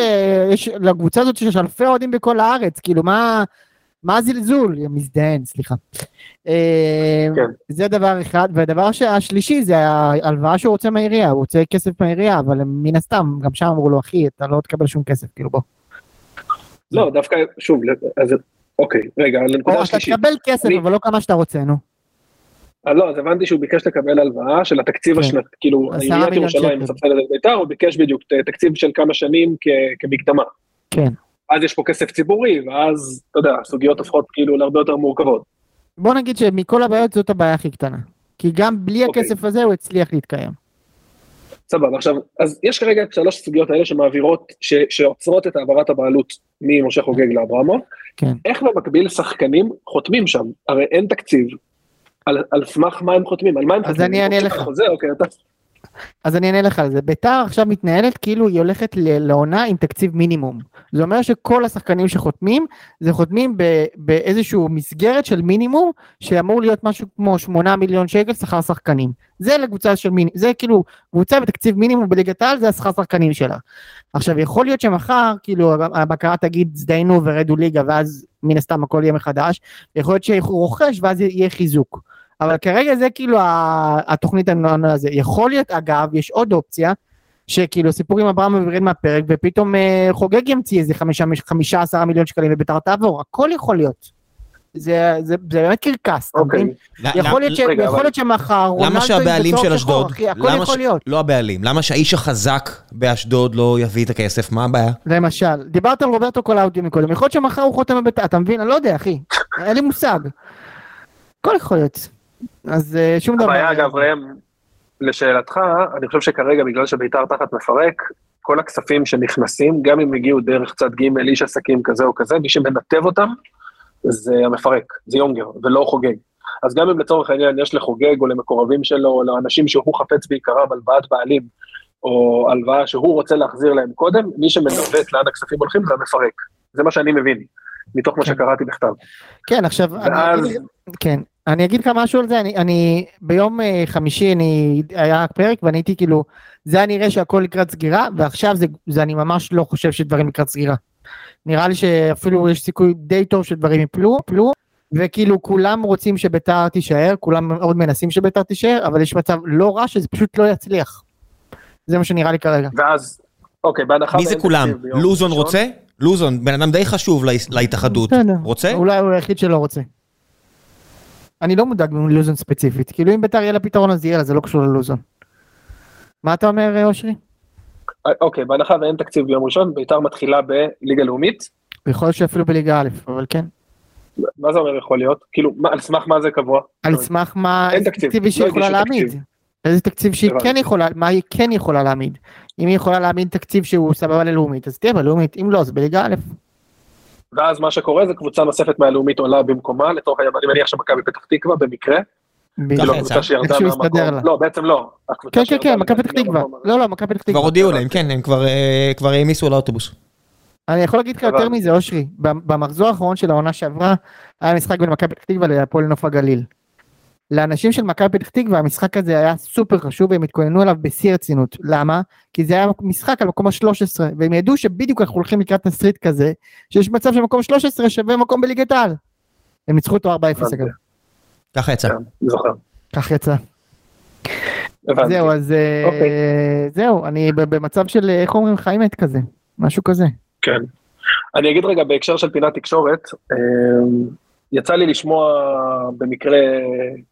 יש, לקבוצה הזאת יש אלפי אוהדים בכל הארץ, כאילו מה, מה הזלזול? מזדיין, סליחה. אה, כן. זה דבר אחד, והדבר הש- השלישי זה ההלוואה שהוא רוצה מהעירייה, הוא רוצה כסף מהעירייה, אבל מן הסתם, גם שם אמרו לו, אחי, אתה לא תקבל שום כסף, כאילו בוא. לא, דווקא, שוב, אז אוקיי, רגע, לנקודה אתה השלישית. תקבל כסף, אני- אבל לא כמה שאתה רוצה, נו. אה, לא, אז הבנתי שהוא ביקש לקבל הלוואה של התקציב כן. השנתי, כאילו, עיריית ירושלים. מסבסדת את בית"ר, הוא ביקש בדיוק תקציב של כמה שנים כ- כמקדמה. כן. אז יש פה כסף ציבורי, ואז, אתה יודע, הסוגיות הופכות כאילו להרבה יותר מורכבות. בוא נגיד שמכל הבעיות זאת הבעיה הכי קטנה. כי גם בלי אוקיי. הכסף הזה הוא הצליח להתקיים. סבבה, עכשיו, אז יש כרגע את שלוש הסוגיות האלה שמעבירות, ש, שעוצרות את העברת הבעלות ממשה חוגג לאברמוב. כן. איך במקביל שחקנים חותמים שם? הרי אין תקציב. על, על סמך מה הם חותמים? על מה הם אז חותמים? אני אענה לך. חוזה, אוקיי, אתה... אז אני אענה לך על זה. ביתר עכשיו מתנהלת כאילו היא הולכת לעונה עם תקציב מינימום. זה אומר שכל השחקנים שחותמים, זה חותמים באיזשהו מסגרת של מינימום, שאמור להיות משהו כמו 8 מיליון שקל שכר שחקנים. זה לקבוצה של מינימום, זה כאילו קבוצה בתקציב מינימום בליגת העל, זה השכר שחקנים שלה. עכשיו יכול להיות שמחר כאילו הבקרה תגיד זדיינו ורדו ליגה ואז מן הסתם הכל יהיה מחדש, יכול להיות שהוא רוכש ואז יהיה חיזוק. אבל כרגע זה כאילו התוכנית הנוער הזה. יכול להיות אגב, יש עוד אופציה, שכאילו סיפור עם אברהם ירד מהפרק ופתאום אה, חוגג ימציא איזה חמישה, חמישה עשרה מיליון שקלים וביתר תעבור, הכל יכול להיות. זה זה- זה באמת קרקס, אתה אוקיי. מבין? יכול להיות ש- רגע, יכול אבל- להיות שמחר למה שהבעלים של אשדוד, הכל יכול ש- להיות. לא הבעלים, למה שהאיש החזק באשדוד לא יביא את הכסף? מה הבעיה? למשל, דיברת על רוברטו קולאודי מקודם, יכול להיות שמחר הוא חותם בביתר, אתה מבין? אני לא יודע, אחי. אין לי מושג. הכל יכול להיות. אז אה, שום דבר. הבעיה אגב ראם, לשאלתך, אני חושב שכרגע בגלל שביתר תחת מפרק, כל הכספים שנכנסים, גם אם הגיעו דרך צד ג' איש עסקים כזה או כזה, מי שמנתב אותם זה המפרק, זה יונגר, ולא חוגג. אז גם אם לצורך העניין יש לחוגג או למקורבים שלו, או לאנשים שהוא חפץ בעיקרם הלוואת בעלים, או הלוואה שהוא רוצה להחזיר להם קודם, מי שמנווט לאן הכספים הולכים זה המפרק. זה מה שאני מבין, מתוך מה כן. שקראתי בכתב. כן, עכשיו, אני ואז- אגיד- כן, אני אגיד לך משהו על זה, אני, אני ביום אה, חמישי אני, היה פרק ואני הייתי כאילו, זה היה נראה שהכל לקראת סגירה, ועכשיו זה, זה אני ממש לא חושב שדברים לקראת סגירה. נראה לי שאפילו יש סיכוי די טוב שדברים יפלו, יפלו, וכאילו כולם רוצים שביתר תישאר, כולם מאוד מנסים שביתר תישאר, אבל יש מצב לא רע שזה פשוט לא יצליח. זה מה שנראה לי כרגע. ואז, אוקיי, בהנחה... מי זה כולם? לוזון ראשון, רוצה? לוזון, בן אדם די חשוב לה- להתאחדות. בסדר. רוצה? אולי הוא היחיד שלא רוצה. אני לא מודאג מלוזון ספציפית, כאילו אם ביתר יהיה לה פתרון אז יהיה לה, זה לא קשור ללוזון. מה אתה אומר אה, אושרי? אוקיי, בהנחה ואין תקציב ביום ראשון, ביתר מתחילה בליגה לאומית. יכול להיות שאפילו בליגה א', אבל כן. מה זה אומר יכול להיות? כאילו, מה, על סמך מה זה קבוע? על סמך מה, אין איזה תקציב, תקציב היא לא יכולה להעמיד. איזה תקציב שהיא. כן יכולה, מה היא כן יכולה להעמיד. אם היא יכולה להעמיד תקציב שהוא סבבה ללאומית, אז תהיה בלאומית, אם לא, אז בליגה א'. ואז מה שקורה זה קבוצה נוספת מהלאומית עולה במקומה, לצורך העניין, אני מניח שמכבי פתח תקווה במקרה, כאילו. הקבוצה שירדה מהמקום. לא בעצם לא, כן, כן, כן, מכבי פתח תקווה. לא, לא, מכבי פתח כבר תקווה. הודיעו להם, כן, הם כבר, אה, כבר העמיסו על האוטובוס. אני יכול להגיד לך יותר. מזה, אושרי, במחזור האחרון של העונה שעברה, היה משחק בין מכבי פתח תקווה להפועל נוף הגליל. לאנשים של מכבי פתח תקווה המשחק הזה היה סופר חשוב והם התכוננו אליו בשיא הרצינות. למה? כי זה היה משחק על מקום ה-13 והם ידעו שבדיוק אנחנו הולכים לקראת תסריט כזה שיש מצב שמקום 13 שווה מקום בליגת העל. הם ניצחו אותו 4-0 הבנתי. אגב. ככה יצא. כן, זוכר. כך יצא. זהו אז אה, אוקיי. זהו אני במצב של אה, איך אומרים חיים מת כזה. משהו כזה. כן. אני אגיד רגע בהקשר של פינת תקשורת, אמ, יצא לי לשמוע במקרה,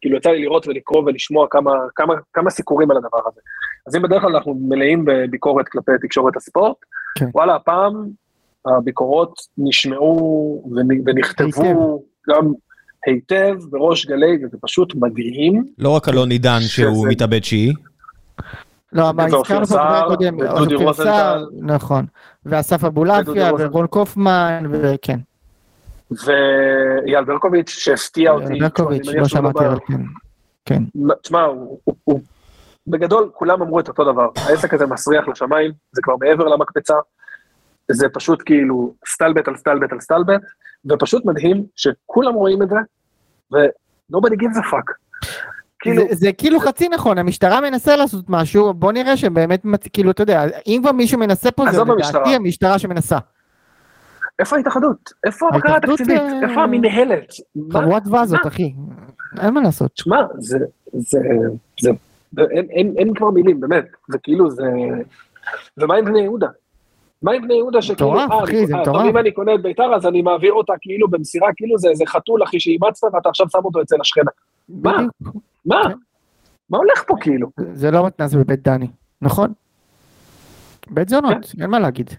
כאילו יצא לי לראות ולקרוא ולשמוע כמה, כמה, כמה סיקורים על הדבר הזה. אז אם בדרך כלל אנחנו מלאים בביקורת כלפי תקשורת הספורט, כן. וואלה, הפעם הביקורות נשמעו ונ- ונכתבו גם היטב בראש גלי, וזה פשוט מדהים. לא רק אלון עידן שהוא שזה- מתאבד שיעי, לא, מה ואופיר הזכרנו פה בפרק קודם, אופיר. סער, נכון, ואסף אבולעפיה. ורון קופמן, וכן, ואייל ברקוביץ' שהפתיע אותי. ברקוביץ', לא שמעתי אבל כן, כן, תשמע, הוא, בגדול כולם אמרו את אותו דבר, העסק הזה מסריח לשמיים, זה כבר מעבר למקפצה, זה פשוט כאילו סטלבט על סטלבט על סטלבט, ופשוט מדהים שכולם רואים את זה, ו-nobody gives a fuck. כאילו, זה- זה כאילו חצי נכון, המשטרה מנסה לעשות משהו, בוא נראה שבאמת, כאילו, אתה יודע, אם כבר מישהו מנסה פה, זה לדעתי. המשטרה שמנסה. איפה ההתאחדות? איפה הבקרה התקציבית? אה, איפה המינהלת? מה- חבורת וזות? אחי, אין מה לעשות. תשמע, זה, זה, זה, זה אין, אין, אין כבר מילים, באמת, זה כאילו, זה, ומה עם בני יהודה? מה עם בני יהודה שכאילו, מטורף, אה, אחי, זה אה, מטורף. אם אני קונה את ביתר אז אני מעביר אותה כאילו במסירה, כאילו זה איזה חתול אחי שאימצת ואתה עכשיו שם אותו אצל השכנה. מה? מה? כן. מה הולך פה כאילו? זה לא מתנ"ס בבית דני, נכון? בית זונות, אין מה להגיד.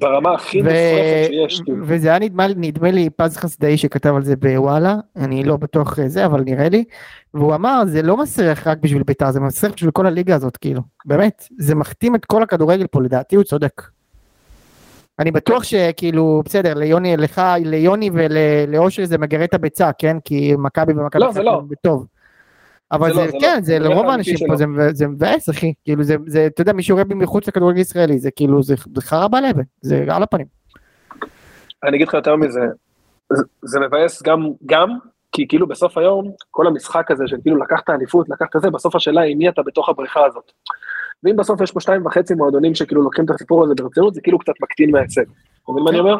ברמה הכי מופרכת שיש, כאילו. וזה היה נדמה, לי- נדמה לי פז חסדאי שכתב על זה בוואלה, אני לא בטוח זה, אבל נראה לי, והוא אמר זה לא מסריח רק בשביל בית"ר, זה מסריח בשביל כל הליגה הזאת, כאילו, באמת, זה מכתים את כל הכדורגל פה, לדעתי הוא צודק. אני בטוח שכאילו, בסדר, ליוני, לך, ליוני ולאושרי זה מגרה את הביצה, כן? כי מכבי ומכבי לא, זה לא. בטוב. אבל זה זה, לא, זה כן, לא. זה לרוב האנשים פה. זה, זה מבאס, אחי. כאילו, זה, זה, אתה יודע, מי בי מחוץ לכדורגל ישראלי, זה כאילו, זה, חרא בלבן, זה על הפנים. אני אגיד לך יותר מזה, זה- זה מבאס גם, גם, כי כאילו בסוף היום, כל המשחק הזה של כאילו לקחת אליפות, לקחת זה, בסוף השאלה היא מי אתה בתוך הבריכה הזאת. ואם בסוף יש פה שתיים וחצי מועדונים שכאילו לוקחים את הסיפור הזה ברצינות, זה כאילו קצת מקטין מההישג. אתה מבין מה אני אומר?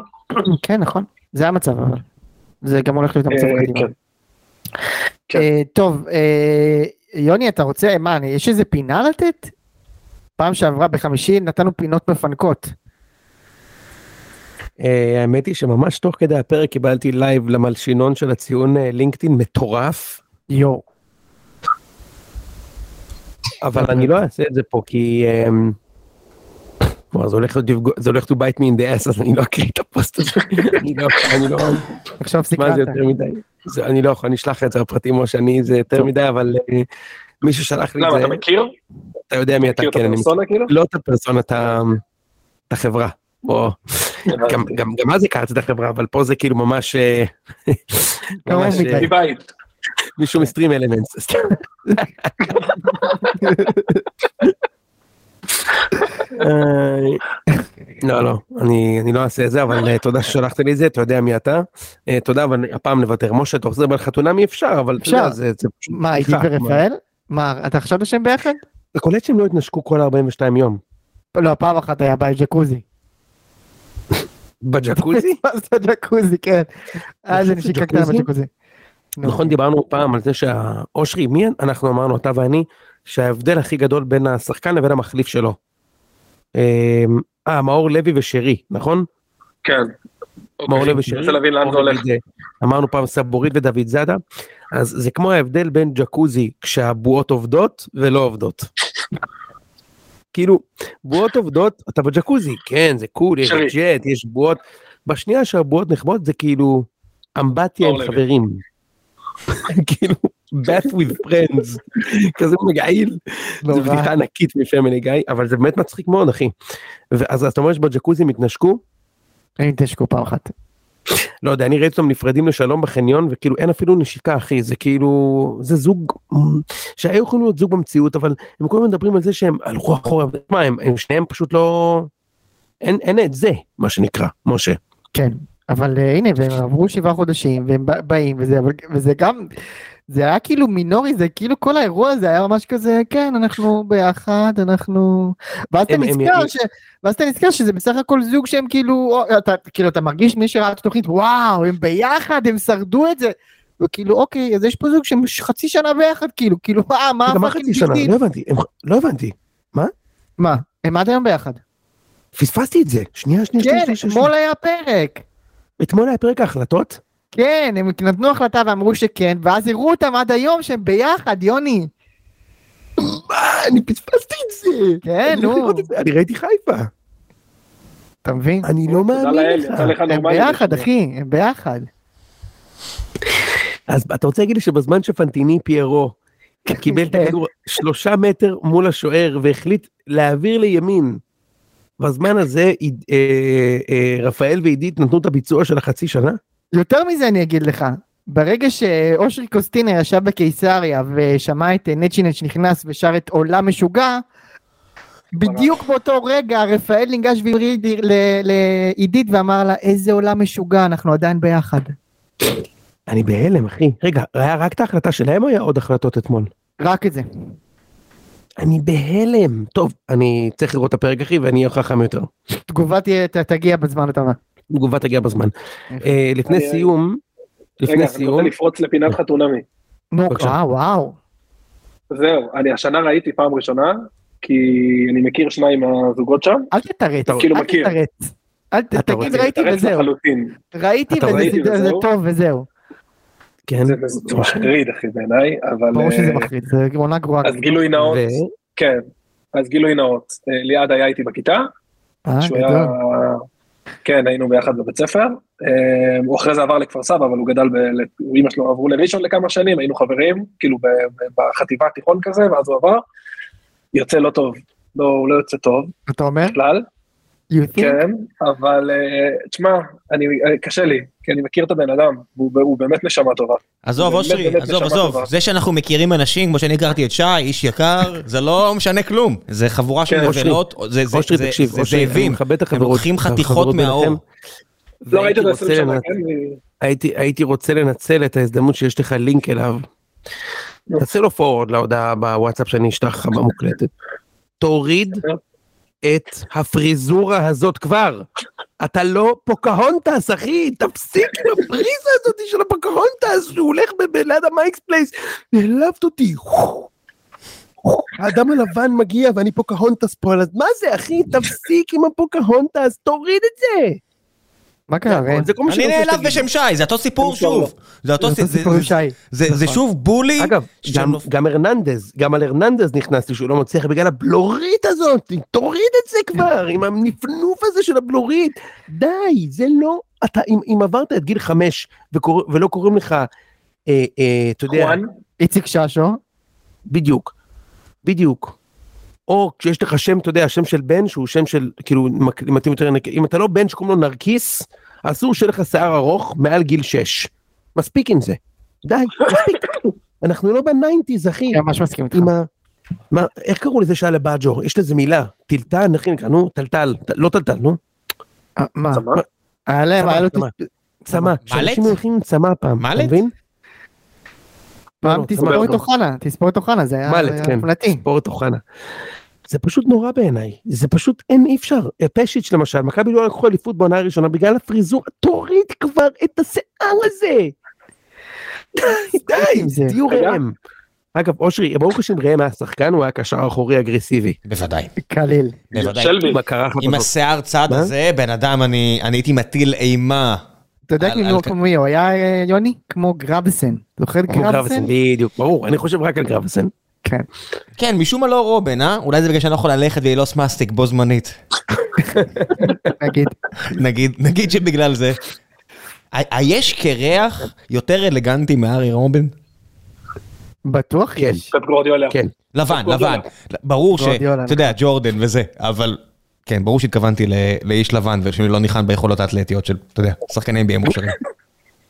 כן, נכון, זה המצב, אבל. זה גם הולך להיות המצב אה, קדימה. כן. אה, טוב, אה, יוני, אתה רוצה, מה, יש איזה פינה לתת? פעם שעברה בחמישי נתנו פינות מפנקות. אה, האמת היא שממש תוך כדי הפרק קיבלתי live למלשינון של הציון אה, לינקדאין מטורף, יואו. אבל אני לא אעשה את זה פה כי... אמ, כלומר, זה הולך זה הולך to bite me in the ass אז אני לא אקריא את הפוסט הזה. אני לא, אני לא, עכשיו מה סיכרת. זה יותר מדי. זה- אני לא יכול, אני אשלח את זה בפרטים או שאני זה יותר מדי אבל אה, מי ששלח לי את למה, זה, אתה מכיר? אתה יודע מי אתה, מכיר את כן, כאילו? לא את הפרסונה, את החברה. בוא, גם, גם, גם אז הכרתי את החברה, אבל פה זה כאילו ממש, אה, ממש. אה, מבית. מישהו מסטרים אלמנטס. לא, לא, אני, אני לא אעשה את זה, אבל אה, תודה ששלחת לי את זה, אתה יודע מי אתה. אה, תודה, אבל הפעם נוותר. משה, אתה חוזר בחתונה מי אפשר, אבל אפשר. זה זה מה, עידית בדיחה. ורפאל? מה, אתה חשבת שהם ביחד? אתה קולט שהם לא התנשקו כל 42 יום. לא, פעם אחת היה בג'קוזי. בג'קוזי? מה זה ג'קוזי, כן. אז אני נשיקה קטנה? בג'קוזי. נכון דיברנו פעם על זה שהאושרי מי אנחנו אמרנו אתה ואני שההבדל הכי גדול בין השחקן לבין המחליף שלו. אה מאור לוי ושרי נכון? כן. מאור אוקיי, לוי ושרי. מנסה להבין לאן זה מאור הולך. אמרנו פעם סבורית ודוד זאדה. אז זה כמו ההבדל בין ג'קוזי כשהבועות עובדות ולא עובדות. כאילו בועות עובדות אתה בג'קוזי כן זה קול יש. ג'ט יש בועות בשנייה שהבועות נחבאות זה כאילו אמבטיה עם מאור. חברים. כאילו bath with friends כזה מגעיל. זו בדיחה ענקית מפמילי גיא אבל זה באמת מצחיק מאוד אחי. ואז אתה אומר שבג'קוזי מתנשקו הם התנשקו פעם אחת. לא יודע אני ראיתי אותם נפרדים לשלום בחניון וכאילו אין אפילו נשיקה אחי זה כאילו זה זוג שהיו יכולים להיות זוג במציאות אבל הם כל הזמן מדברים על זה שהם הלכו אחורה מה הם, הם שניהם פשוט לא אין אין את זה מה שנקרא משה. כן. אבל אה, הנה, והם עברו שבעה חודשים, והם בא- באים, וזה, אבל- וזה גם, זה היה כאילו מינורי, זה כאילו כל האירוע הזה היה ממש כזה, כן, אנחנו ביחד, אנחנו... ואז אתה נזכר ש... ואז אתה נזכר שזה בסך הכל זוג שהם כאילו, אתה, כאילו, אתה מרגיש מי שראה את התוכנית, וואו, הם ביחד, הם שרדו את זה. וכאילו, אוקיי, אז יש פה זוג שהם חצי שנה ביחד, כאילו, כאילו, מה, מה, מה חצי שנה? לא הבנתי לא הבנתי מה, הם עד היום ביחד. פספסתי את זה שנייה שנייה כן, שנייה, שנייה, אתמול היה פרק. אתמול היה פרק ההחלטות כן, הם נתנו החלטה ואמרו שכן, ואז הראו אותם עד היום שהם ביחד, יוני. מה, אני פספסתי את זה כן, הולך נו. אני ראיתי חיפה אתה מבין? אני לא מאמין לך. הם. ביחד, אחי, הם ביחד. אז אתה רוצה להגיד לי שבזמן שפנטיני פיירו קיבל את הכדור שלושה מטר מול השוער והחליט להעביר לימין. בזמן הזה אה, אה, רפאל ועידית נתנו את הביצוע של החצי שנה? יותר מזה אני אגיד לך, ברגע שאושרי קוסטינה ישב בקיסריה ושמע את נצ'ינץ' נכנס ושר את עולם משוגע, בדיוק באותו רגע רפאל ניגש והריד ל- לעידית ואמר לה איזה עולם משוגע אנחנו עדיין ביחד. אני בהלם אחי. רגע, היה רק את ההחלטה שלהם או היה עוד החלטות אתמול? רק את זה. אני בהלם. טוב, אני צריך לראות את הפרק אחי ואני אהיה חכם יותר. תגובה תהיה- תגיע בזמן אתה אומר. תגובה תגיע בזמן. אה, לפני אני- סיום, רגע, לפני אני סיום, רוצה לפרוץ לפינת חתונמי. נו, בבקשה. וואו. זהו, אני השנה ראיתי פעם ראשונה, כי אני מכיר שניים מהזוגות שם. אל תתרץ, כאילו אל מכיר. תתרץ. אל תגיד ראיתי וזהו. ראיתי וזה. טוב וזהו. כן, זה מחריד אחי בעיניי, אבל... ברור שזה אה, מחריד, זה עונה גרועה. אז גילוי נאות, כן, אז גילוי נאות, אה, ליעד היה איתי בכיתה, אה, שהוא היה, גדול. כן היינו ביחד בבית ספר, אה, הוא אחרי זה עבר לכפר סבא אבל הוא גדל, ב- הוא אמא שלו עברו לראשון לכמה שנים, היינו חברים, כאילו בחטיבה התיכון כזה, ואז הוא עבר, יוצא לא טוב, לא, הוא לא יוצא טוב אתה אומר? בכלל? כן, אבל אה, תשמע, אני, אה, קשה לי, כי אני מכיר את הבן אדם, והוא הוא באמת נשמה טובה. עזוב אושרי, עזוב עזוב. זה שאנחנו מכירים אנשים כמו שאני הכרתי את שי, איש יקר, זה לא משנה כלום, זה חבורה של כן, נבלות, זה- זאבים, את הם. לוקחים חתיכות מהאור. לא ראיתי והייתי אותו 20 רוצה שנה, לנ- כן? הייתי רוצה לנצל את ההזדמנות שיש לך לינק אליו. תעשה לו פורward להודעה בוואטסאפ שאני אשלח לך במוקלטת. תוריד את הפריזורה הזאת כבר. אתה לא פוקהונטס אחי תפסיק עם הפריזה הזאת של הפוקהונטס שהוא הולך ליד ה Mike's Place. העלבת אותי. האדם הלבן מגיע ואני פוקהונטס פה, אז מה זה אחי תפסיק עם הפוקהונטס תוריד את זה. מה קרה ראם? זה כל מה אני שאני רוצה נעלב. בשם שי, זה אותו סיפור. שוב. זה אותו זה אותו זה- סיפור עם שי. זה נכון. שוב בולי. אגב, גם, נופ- גם הרננדז, גם על הרננדז נכנסתי שהוא לא מצליח בגלל הבלורית הזאת, תוריד את זה כבר, עם הנפנוף הזה של הבלורית, די, זה לא, אתה, אם, אם עברת את גיל חמש ולא קוראים לך, אה, אה, אתה יודע, חואן, איציק ששו. בדיוק, בדיוק. או כשיש לך שם, אתה יודע, שם של בן שהוא שם של, כאילו, מתאים יותר, אם אתה לא בן שקוראים לו נרקיס, אסור שיהיה לך שיער ארוך מעל גיל 6. מספיק עם זה. די, מספיק. אנחנו לא ב nineties, אחי. אני ממש מסכים איתך. מה, איך קראו לזה שהיה לבאג'ו? יש לזה מילה. טלטל, איך נקרא? נו, טלטל. לא טלטל, נו. אה, מה? צמא? היה להם, היה לו צמא. צמא. שאנשים הולכים עם צמא פעם, אתה? מבין? פעם לא, תספור צמא. את אוחנה, תספור את אוחנה, זה היה מלט, היה כן. מופלטי. ספורט אוחנה. זה פשוט נורא בעיניי, זה פשוט אין אי אפשר. פשיץ' למשל, מכבי לא לקחו אליפות בעונה הראשונה בגלל הפריזור, תוריד כבר את השיער הזה. די, די, עם זה. תהיו. ראם. אגב, אושרי, ברוך השם ראם היה שחקן, הוא היה קשר אחורי אגרסיבי. בוודאי, קליל. בוודאי. עם. השיער צד? הזה, בן אדם, אני הייתי מטיל אימה. אתה יודע כאילו כמו מי הוא היה אה, יוני? כמו גרבסן. זוכר? גרבסן, בדיוק, ברור, אני חושב רק על גרבסן. כן. כן, משום מה לא רובן, אה? אולי זה בגלל שאני לא יכול ללכת וללעוס מסטיק בו זמנית. נגיד. נגיד, נגיד שבגלל זה. היש קרח יותר אלגנטי מארי רובן? בטוח כן. יש. פפ גורדיולה. כן. לבן. לבן. ברור ש... אתה יודע, ג'ורדן וזה, אבל... כן, ברור שהתכוונתי ל- לאיש לבן ושאני לא ניחן ביכולות האתלטיות של, אתה יודע, שחקני NBA מוכשרים.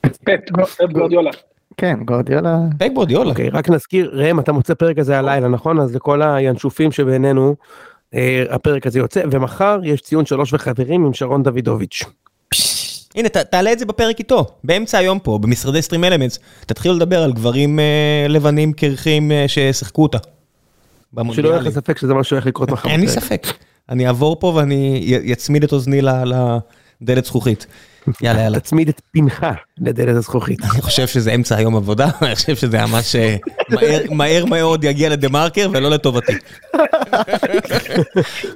פפ פפ גורדיולה. כן, גורדיולה. פייק בורדיולה. אוקיי, רק נזכיר, ראם, אתה מוצא פרק הזה הלילה, נכון? אז לכל הינשופים שבינינו, אה, הפרק הזה יוצא, ומחר יש ציון שלוש וחברים עם שרון דוידוביץ'. הנה, ת- תעלה את זה בפרק איתו, באמצע היום פה, במשרדי סטרים אלמנטס. תתחילו לדבר על גברים אה, לבנים קרחים אה, ששיחקו אותה. שלא יהיה. לך ספק שזה מה שהולך לקרות מחר. אין לי. ספק. אני אעבור פה ואני י- יצמיד את אוזני ל- לדלת זכוכית. יאללה, יאללה. תצמיד את פינך לדלת הזכוכית. אני חושב שזה אמצע היום עבודה, אני חושב שזה ממש אה, מהר- מאוד יגיע לדה מרקר ולא לטובתי.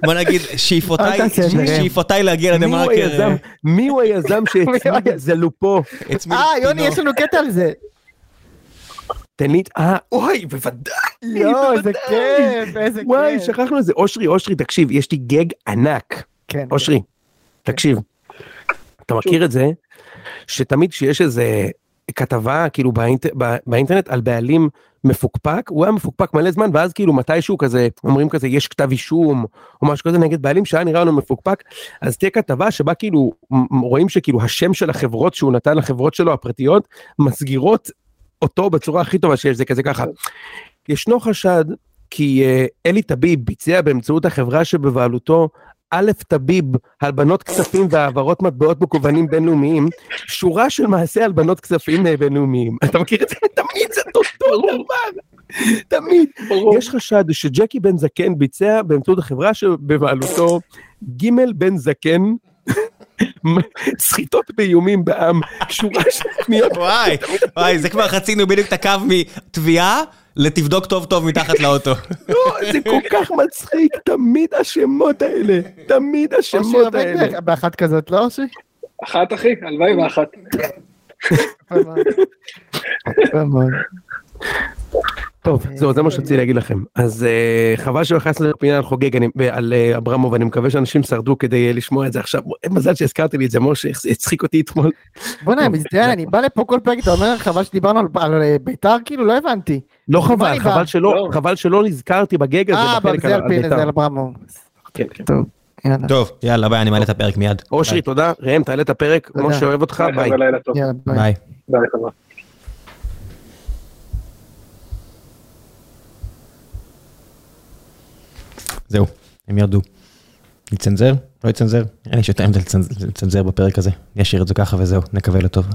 בוא נגיד, שאיפותיי זה, להגיע לדה מרקר. היזם? מי הוא היזם שהצמיד את זלופו? הצמיד אה, יוני. יש לנו קטע על זה. תן לי את... אה, אוי, בוודאי. יואו, איזה. כיף, איזה כיף. וואי, שכחנו את זה. אושרי, אושרי, תקשיב, יש לי גג ענק. כן. אושרי, תקשיב. אתה מכיר את זה שתמיד כשיש איזה כתבה כאילו באינט, בא- באינטרנט על בעלים מפוקפק, הוא היה מפוקפק מלא זמן ואז כאילו מתישהו כזה אומרים כזה יש כתב אישום או משהו כזה נגד בעלים שהיה נראה לנו מפוקפק אז תהיה כתבה שבה כאילו רואים שכאילו השם של החברות שהוא נתן לחברות שלו הפרטיות מסגירות אותו בצורה הכי טובה שיש זה כזה ככה. ישנו חשד כי אה, אלי טביב ביצע באמצעות החברה שבבעלותו א' טביב, הלבנות כספים והעברות מטבעות מקוונים בינלאומיים, שורה של מעשי הלבנות כספים אה, בינלאומיים. אתה מכיר את זה? תמיד זה אותו דבר. תמיד. יש חשד שג'קי בן זקן ביצע באמצעות החברה שבבעלותו ג' בן זקן, סחיטות באיומים בעם, שורה של פניות. וואי, וואי, זה כבר חצינו בדיוק את הקו מתביעה לתבדוק טוב טוב מתחת לאוטו. לא, זה כל כך מצחיק, תמיד השמות האלה, תמיד השמות האלה. באחת כזאת, לא אושרי? אחת אחי, הלוואי ואחת. טוב, זהו, זה מה שרציתי להגיד לכם. אז אה, חבל שלא נכנסנו לפינה על חוגג, אני- על אה, אברמוב, אני מקווה שאנשים שרדו כדי אה, לשמוע את זה עכשיו. מזל שהזכרתי לי את זה, משה, זה הצחיק אותי אתמול. בוא'נה, מצטער, אני בא לפה כל פרק, אתה אומר חבל שדיברנו על- אה, בית"ר, כאילו לא הבנתי. לא חבל, חבל? שלא, לא. חבל שלא נזכרתי בגג הזה אה, בחלק זה על בית"ר. כן, כן. טוב, יאללה. ביי, אני מעלה את הפרק מיד. אושרי, תודה, ראם, תעלה את הפרק. משה אוהב אותך, ביי. ביי חבר'ה. זהו, הם ירדו. נצנזר? לא יצנזר? אין לי שתיים לצנזר בפרק הזה. אני אשאיר את זה ככה וזהו, נקווה לטוב.